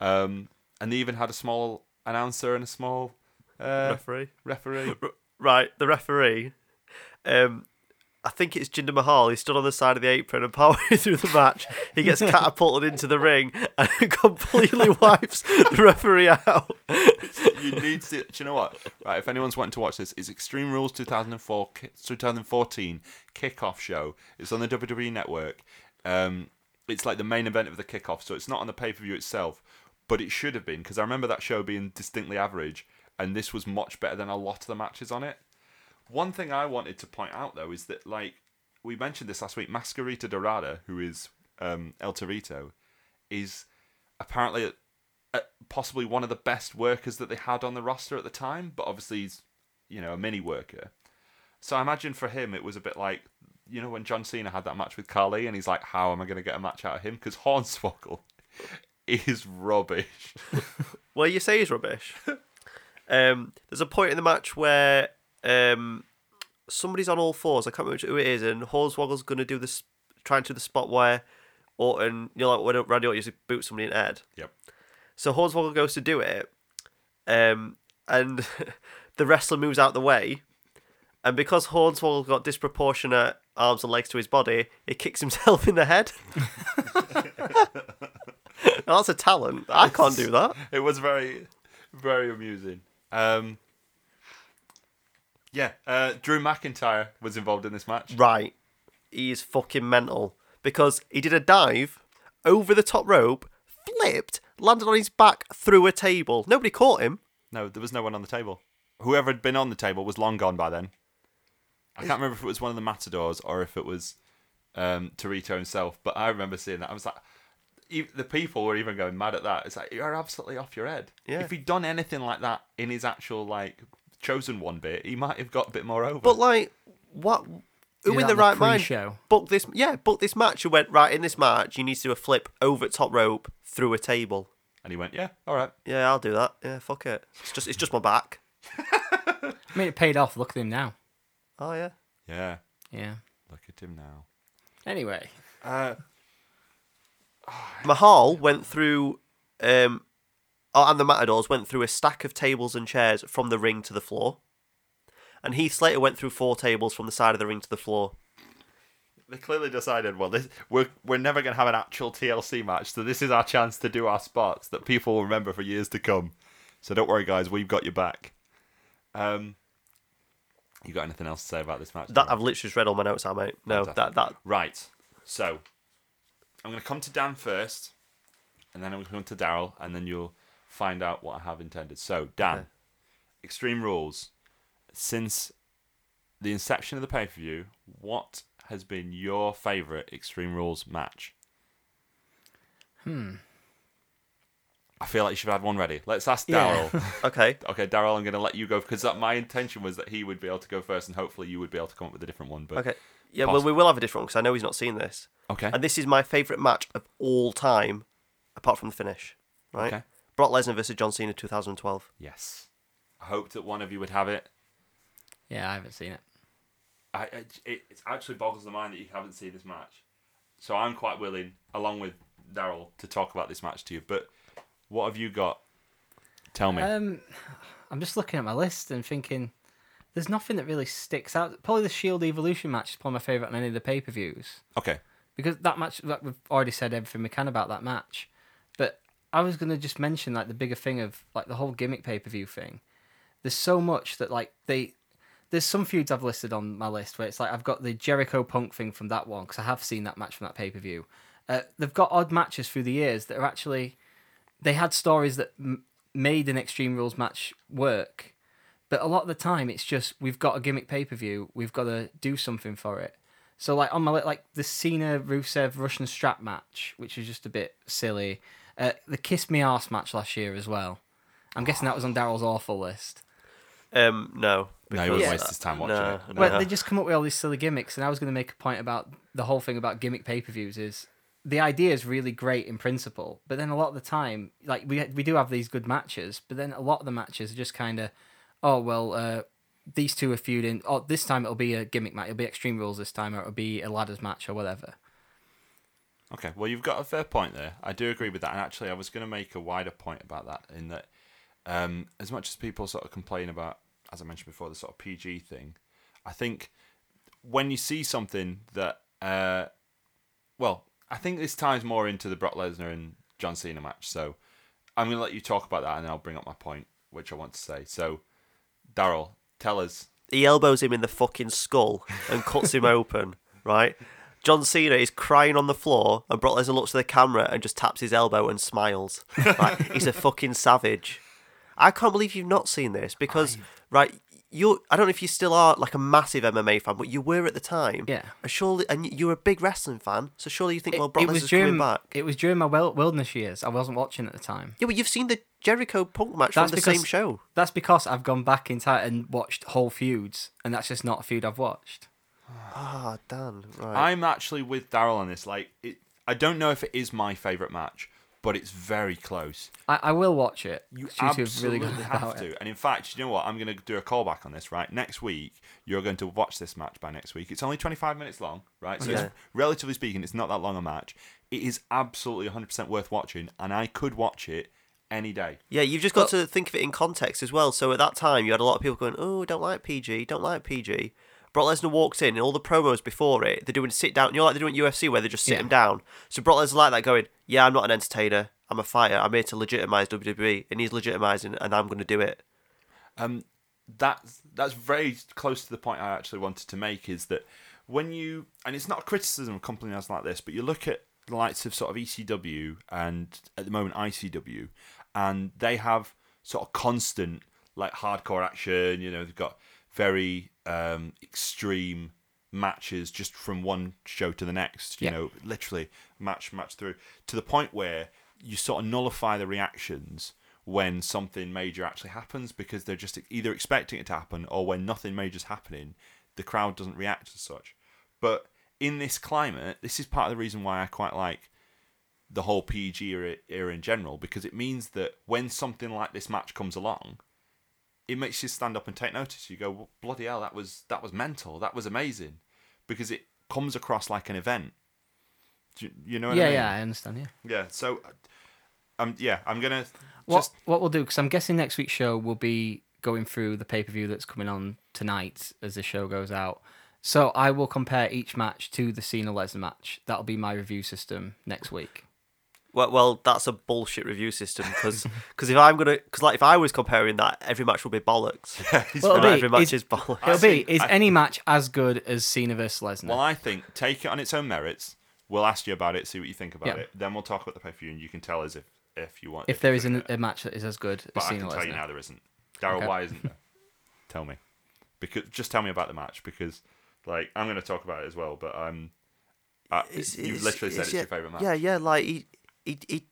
Um, and they even had a small announcer and a small uh, Referee. referee. (laughs) Right, the referee. Um, I think it's Jinder Mahal. He stood on the side of the apron and partway (laughs) through the match, he gets (laughs) catapulted into the ring and (laughs) completely wipes the referee out. you need to. Do you know what? Right, if anyone's wanting to watch this, it's Extreme Rules 2004, ki- 2014 kickoff show. It's on the WWE Network. Um, it's like the main event of the kickoff, so it's not on the pay per view itself, but it should have been because I remember that show being distinctly average, and this was much better than a lot of the matches on it. One thing I wanted to point out though is that like we mentioned this last week, Mascarita Dorada, who is um, El Torito, is apparently uh, possibly one of the best workers that they had on the roster at the time, but obviously he's, you know, a mini worker. So I imagine for him it was a bit like, you know, when John Cena had that match with Khali, and he's like, how am I going to get a match out of him? Because Hornswoggle (laughs) is rubbish. (laughs) Well, you say he's rubbish. (laughs) Um, there's a point in the match where um, somebody's on all fours. I can't remember who it is, and Hornswoggle's going to do this, trying to do the spot where Orton, you know, like when Randy Orton used to boot somebody in the head. Yep. So Hornswoggle goes to do it, um, and (laughs) the wrestler moves out the way, and because Hornswoggle got disproportionate arms and legs to his body, he kicks himself (laughs) in the head. (laughs) That's a talent. I can't do that. It was very, very amusing. Um, yeah, uh, Drew McIntyre was involved in this match. Right. He is fucking mental. Because he did a dive over the top rope, flipped, landed on his back through a table. Nobody caught him. No, there was no one on the table. Whoever had been on the table was long gone by then. I can't remember if it was one of the matadors or if it was um, Torito himself, but I remember seeing that. I was like, the people were even going mad at that. It's like you're absolutely off your head. Yeah. If he'd done anything like that in his actual like chosen one bit, he might have got a bit more over. But like, what? Who in the right mind pre-show. booked this? Yeah, booked this match and went right in this match. You need to do a flip over top rope through a table. and he went, yeah, all right. Yeah, I'll do that. Yeah, fuck it. It's just it's just my back. (laughs) I mean, it paid off. Look at him now. Oh yeah. Yeah, Yeah. look at him now. Anyway, Uh, Mahal went through, um, oh, and the Matadors went through a stack of tables and chairs from the ring to the floor, and Heath Slater went through four tables from the side of the ring to the floor. they clearly decided, well, this we're we're never going to have an actual TLC match, so this is our chance to do our spots that people will remember for years to come. So don't worry, guys, we've got your back. Um, you got anything else to say about this match? That I've literally just read all my notes out, mate. No, Fantastic. that that Right. So I'm going to come to Dan first, and then I'm going to come to Daryl, and then you'll find out what I have intended. So Dan, Okay. Extreme Rules. Since the inception of the pay per view, what has been your favourite Extreme Rules match? hmm. I feel like you should have had one ready. Let's ask Yeah. Daryl. (laughs) (laughs) okay. okay, Daryl, I'm going to let you go because my intention was that he would be able to go first, and hopefully you would be able to come up with a different one. But Okay. Yeah, well, we will have a different one because I know he's not seen this. okay, And this is my favourite match of all time, apart from the finish. Right? okay, Brock Lesnar versus John Cena 2012. yes. I hoped that one of you would have it. yeah, I haven't seen it. I, I- it, it actually boggles the mind that you haven't seen this match. So I'm quite willing, along with Daryl, to talk about this match to you. But what have you got? Tell me. Um, I'm just looking at my list and thinking, there's nothing that really sticks out. Probably the Shield Evolution match is probably my favorite on any of the pay per views okay. because that match. Like we've already said everything we can about that match, but I was gonna just mention like the bigger thing of like the whole gimmick pay per view thing. There's so much that like they. There's some feuds I've listed on my list where it's like I've got the Jericho Punk thing from that one because I have seen that match from that pay per view. Uh, they've got odd matches through the years that are actually they had stories that m- made an Extreme Rules match work, but a lot of the time it's just we've got a gimmick pay per view, we've got to do something for it. So like on my li- like the Cena Rusev Russian strap match, which is just a bit silly. Uh, the Kiss Me Arse match last year as well. I'm guessing that was on Daryl's awful list. Um, no. No, he wouldn't waste his time watching no, it. no. Well, they just come up with all these silly gimmicks, and I was going to make a point about the whole thing about gimmick pay per views is the idea is really great in principle, but then a lot of the time, like we we do have these good matches, but then a lot of the matches are just kind of, oh well, uh, these two are feuding. Oh, this time it'll be a gimmick match. It'll be Extreme Rules this time, or it'll be a ladders match or whatever. Okay, well, you've got a fair point there. I do agree with that. And actually, I was going to make a wider point about that in that um, as much as people sort of complain about, as I mentioned before, the sort of PG thing, I think when you see something that, uh, well, I think this ties more into the Brock Lesnar and John Cena match. So I'm going to let you talk about that and I'll bring up my point, which I want to say. So, Daryl, tell us. he elbows him in the fucking skull and cuts him (laughs) open, right? John Cena is crying on the floor, and Brock Lesnar looks to the camera and just taps his elbow and smiles. (laughs) Right? He's a fucking savage. I can't believe you've not seen this because, right? You, I don't know if you still are like a massive MMA fan, but you were at the time. Yeah. And surely, and you were a big wrestling fan, so surely you think, well, Brock it Lesnar's coming back. it was during my wilderness years. I wasn't watching at the time. Yeah, but you've seen the Jericho Punk match That's from the because- same show. That's because I've gone back in time and watched whole feuds, and that's just not a feud I've watched. (sighs) Ah, Dan. Right. I'm actually with Daryl on this. Like, it, I don't know if it is my favourite match, but it's very close. I, I will watch it. You YouTube's absolutely good have to. it. And in fact, you know what? I'm going to do a callback on this, right? Next week, you're going to watch this match by next week. It's only 25 minutes long, right? So Okay. it's, relatively speaking, it's not that long a match. It is absolutely 100% worth watching, and I could watch it any day. Yeah, you've just got to think of it in context as well. So at that time, you had a lot of people going, "Oh, don't like PG, don't like PG." Brock Lesnar walks in, and all the promos before it, they're doing sit down. You know, like they're doing UFC where they just sit Yeah. him down. So Brock Lesnar like that, going, "Yeah, I'm not an entertainer. I'm a fighter. I'm here to legitimize WWE, and he's legitimizing, and I'm going to do it." Um, that's that's very close to the point I actually wanted to make is that when you and it's not a criticism of companies like this, but you look at the likes of sort of ECW and at the moment ICW, and they have sort of constant like hardcore action. You know, they've got very um, extreme matches just from one show to the next. You Yeah. know, literally match match through to the point where you sort of nullify the reactions when something major actually happens because they're just either expecting it to happen or when nothing major's happening, the crowd doesn't react as such. But in this climate, this is part of the reason why I quite like the whole PG era, era in general because it means that when something like this match comes along, it makes you stand up and take notice. You go, well, bloody hell, that was that was mental. That was amazing, because it comes across like an event. You, you know what yeah, I mean? yeah, I understand. Yeah. yeah. So, um, yeah, I'm gonna What just what we'll do because I'm guessing next week's show will be going through the pay per view that's coming on tonight as the show goes out. So I will compare each match to the Cena Lesnar match. That'll be my review system next week. Well, well, that's a bullshit review system because (laughs) if I'm gonna because like if I was comparing that, every match would be bollocks. (laughs) he's Well, right. be- every match is- is bollocks. It'll be is I any match as good as Cena versus Lesnar? Well, I think take it on its own merits. We'll ask you about it, see what you think about Yeah. it. Then we'll talk about the pay per view, and you can tell us if if you want. if there you is think an, a match that is as good But as I Cena can tell you now there isn't. Daryl, Okay. why isn't there? (laughs) tell me. Because just tell me about the match because like I'm going to talk about it as well. But um, uh, you literally said it's yeah, your favorite match. Yeah, yeah. Like he, he, he,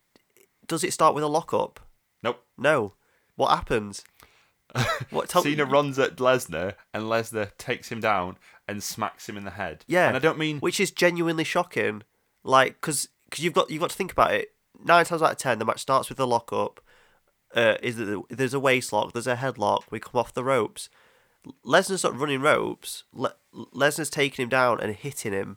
does it start with a lockup? Nope. No. What happens? (laughs) What? Tell, Cena runs at Lesnar and Lesnar takes him down and smacks him in the head. Yeah, And I don't mean which is genuinely shocking. Like, because cause you've got you've got to think about it. Nine times out of ten, the match starts with a lockup. Uh, is that there's a waist lock, there's a headlock. We come off the ropes. Lesnar's not running ropes. Le- Lesnar's taking him down and hitting him,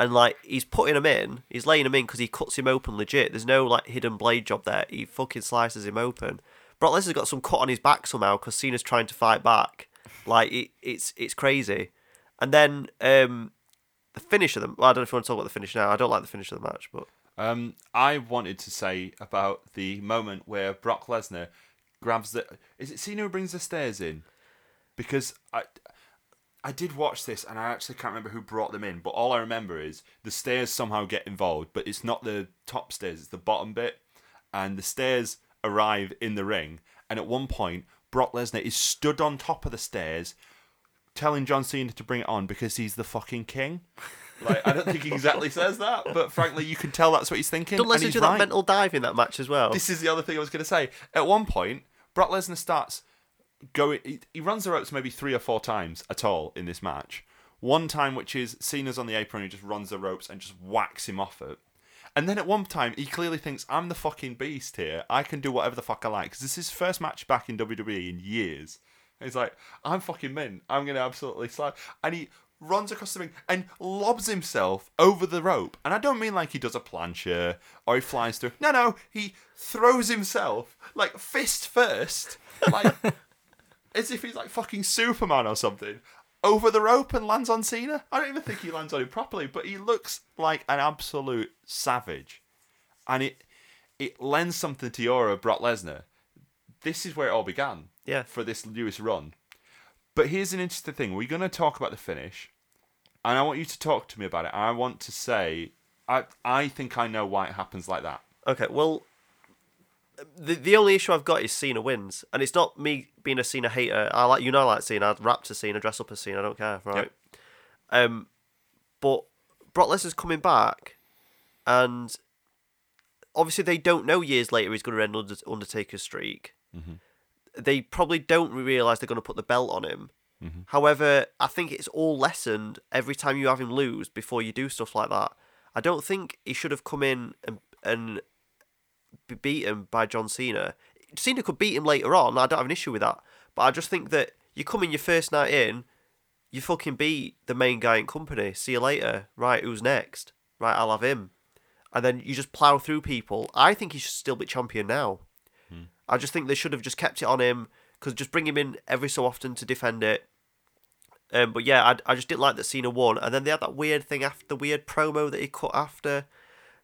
and like he's putting him in. He's laying him in because he cuts him open legit. There's no like hidden blade job there. He fucking slices him open. Brock Lesnar's got some cut on his back somehow because Cena's trying to fight back. Like it, it's it's crazy. And then um, the finish of the well, I don't know if you want to talk about the finish now. I don't like the finish of the match, but Um, I wanted to say about the moment where Brock Lesnar grabs the. Is it Cena who brings the stairs in? Because I, I did watch this and I actually can't remember who brought them in, but all I remember is the stairs somehow get involved, but it's not the top stairs; it's the bottom bit, and the stairs arrive in the ring, and at one point Brock Lesnar is stood on top of the stairs, telling John Cena to bring it on because he's the fucking king. Like I don't think he exactly (laughs) says that, but frankly, you can tell that's what he's thinking. don't Lesnar do right. that mental dive in that match as well? This is the other thing I was going to say. At one point, Brock Lesnar starts going. He, runs the ropes maybe three or four times at all in this match. One time, which is Cena's on the apron, he just runs the ropes and just whacks him off it. And then at one time, he clearly thinks, I'm the fucking beast here. I can do whatever the fuck I like. Because this is his first match back in WWE in years. He's like, I'm fucking mint. I'm going to absolutely slide. And he runs across the ring and lobs himself over the rope. And I don't mean like he does a plancher or he flies through. No, no. He throws himself, like fist first, like (laughs) as if he's like fucking Superman or something, over the rope and lands on Cena. I don't even think he lands on him properly, but he looks like an absolute savage. And it it lends something to your of Brock Lesnar. This is where it all began. Yeah. For this Lewis run. But here's an interesting thing. We're going to talk about the finish, and I want you to talk to me about it. I want to say, I I think I know why it happens like that. Okay, well, the the only issue I've got is Cena wins, and it's not me being a Cena hater. Uh, I like you know I like Cena. I'd rap to Cena, dress up as Cena. I don't care, right? Yep. Um, but Brock Lesnar's coming back, and obviously they don't know years later he's going to end Under- Undertaker's streak. Mm-hmm. They probably don't realize they're going to put the belt on him. Mm-hmm. However, I think it's all lessened every time you have him lose before you do stuff like that. I don't think he should have come in and and be beaten by John Cena. Cena could beat him later on. I don't have an issue with that. But I just think that you come in your first night in, you fucking beat the main guy in company. See you later. Right, who's next? Right, I'll have him. And then you just plow through people. I think he should still be champion now. I just think they should have just kept it on him because just bring him in every so often to defend it. Um, but yeah, I, I just didn't like that Cena won. And then they had that weird thing after the weird promo that he cut after.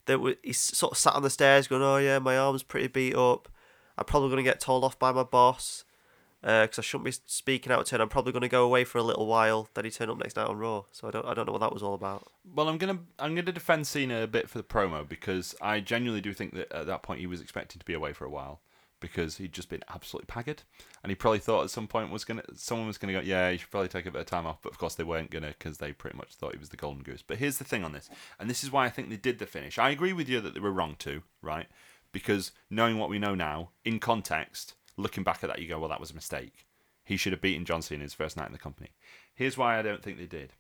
That wa- he sort of sat on the stairs going, "Oh yeah, my arm's pretty beat up. I'm probably gonna get told off by my boss uh, because I shouldn't be speaking out of turn. I'm probably gonna go away for a little while." Then he turned up next night on Raw, so I don't I don't know what that was all about. Well, I'm gonna I'm gonna defend Cena a bit for the promo because I genuinely do think that at that point he was expecting to be away for a while because he'd just been absolutely pagged, and he probably thought at some point was gonna someone was gonna go, yeah, you should probably take a bit of time off, but of course they weren't gonna because they pretty much thought he was the golden goose. But here's the thing on this, and this is why I think they did the finish. I agree with you that they were wrong too, right? Because knowing what we know now, in context, looking back at that, you go, well, that was a mistake. He should have beaten John Cena his first night in the company. Here's why I don't think they did.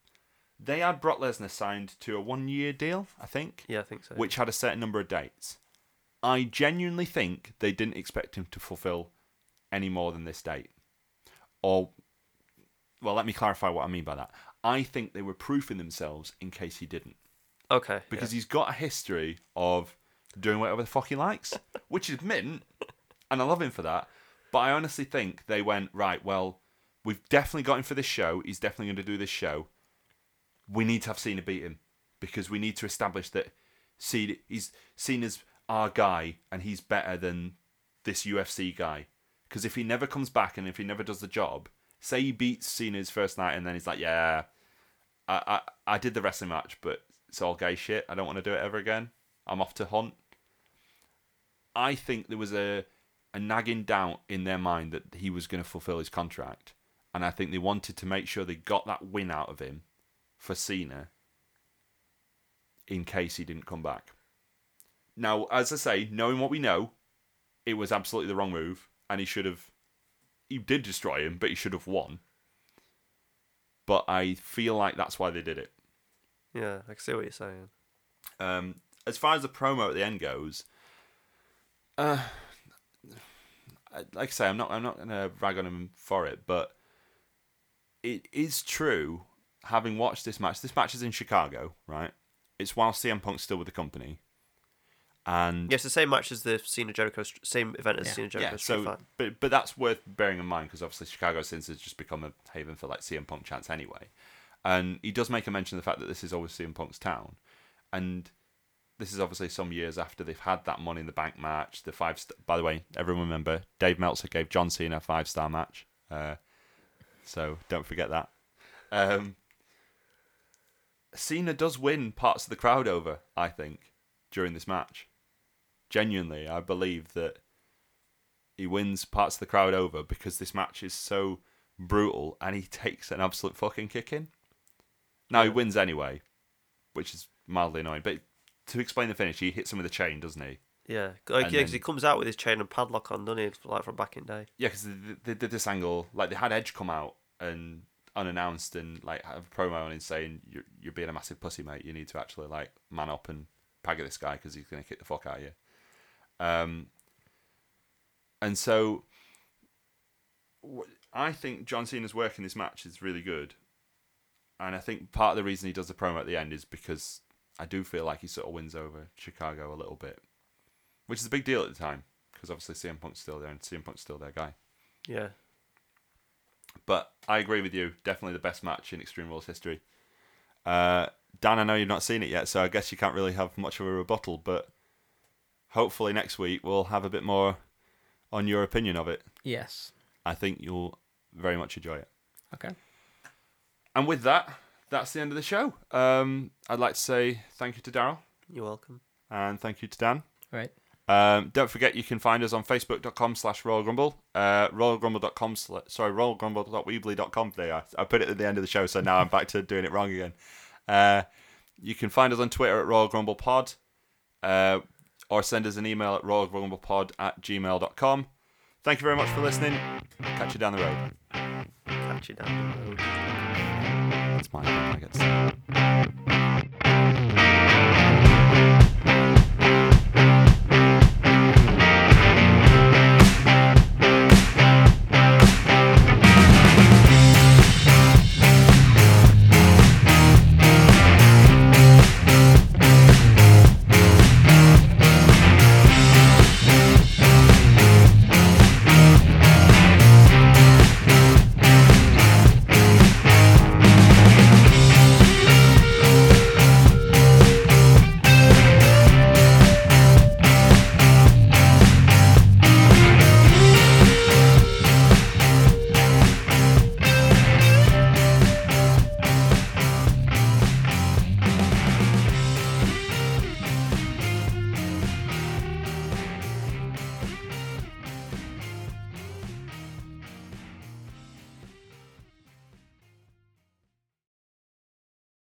They had Brock Lesnar signed to a one-year deal, I think Yeah, I think so. which had a certain number of dates. I genuinely think they didn't expect him to fulfill any more than this date. Or, well, let me clarify what I mean by that. I think they were proofing themselves in case he didn't. okay. Because he's got a history of doing whatever the fuck he likes, which is mint, and I love him for that. But I honestly think they went, right, well, we've definitely got him for this show. He's definitely going to do this show. We need to have Cena beat him because we need to establish that Cena, he's as our guy and he's better than this UFC guy. Because if he never comes back and if he never does the job, say he beats Cena his first night and then he's like, yeah, I, I, I did the wrestling match, but it's all gay shit. I don't want to do it ever again. I'm off to hunt. I think there was a a nagging doubt in their mind that he was going to fulfill his contract, and I think they wanted to make sure they got that win out of him for Cena in case he didn't come back. Now, as I say, knowing what we know, it was absolutely the wrong move, and he should have. He did destroy him, but he should have won. But I feel like that's why they did it. Yeah, I can see what you're saying. Um, as far as the promo at the end goes, uh, like I say, I'm not I'm not gonna rag on him for it, but it is true. Having watched this match, this match is in Chicago, right? It's while CM Punk's still with the company, and Yes, the same match as the Cena Jericho, same event as Yeah. Cena Jericho yeah, so Fight. but but that's worth bearing in mind because obviously Chicago since has just become a haven for like CM Punk chants anyway, and he does make a mention of the fact that this is always CM Punk's town, and this is obviously some years after they've had that Money in the Bank match. The five. St- By the way, everyone remember Dave Meltzer gave John Cena a five star match, uh, so don't forget that. Um, Cena does win parts of the crowd over, I think, during this match. Genuinely, I believe that he wins parts of the crowd over because this match is so brutal and he (laughs) takes an absolute fucking kicking. Now he wins anyway, which is mildly annoying. But to explain the finish, he hits him with a chain, doesn't he? Yeah, like And yeah, 'cause he comes out with his chain and padlock on, doesn't he? Like from back in day. Yeah, because they, they did this angle, like they had Edge come out and unannounced and like have a promo on him saying you're you're being a massive pussy, mate. You need to actually like man up and pag at this guy because he's gonna kick the fuck out of you. Um, and so I think John Cena's work in this match is really good, and I think part of the reason he does the promo at the end is because I do feel like he sort of wins over Chicago a little bit, which is a big deal at the time because obviously CM Punk's still there and CM Punk's still their guy. Yeah, But I agree with you. Definitely the best match in Extreme Rules history. Uh, Dan, I know you've not seen it yet, so I guess you can't really have much of a rebuttal. But hopefully next week we'll have a bit more on your opinion of it. Yes. I think you'll very much enjoy it. Okay. And with that, that's the end of the show. Um, I'd like to say thank you to Daryl you're welcome. and thank you to Dan. Right. Um, don't forget you can find us on facebook.com slash Royal Grumble, uh, royalgrumble.com, sla- sorry, royalgrumble.weebly.com. There, I, I put it at the end of the show, so now I'm back to doing it wrong again. Uh, you can find us on Twitter at Royal Grumble Pod, uh, or send us an email at royalgrumblepod at gmail.com. Thank you very much for listening. Catch you down the road. Catch you down the road. That's mine. I like.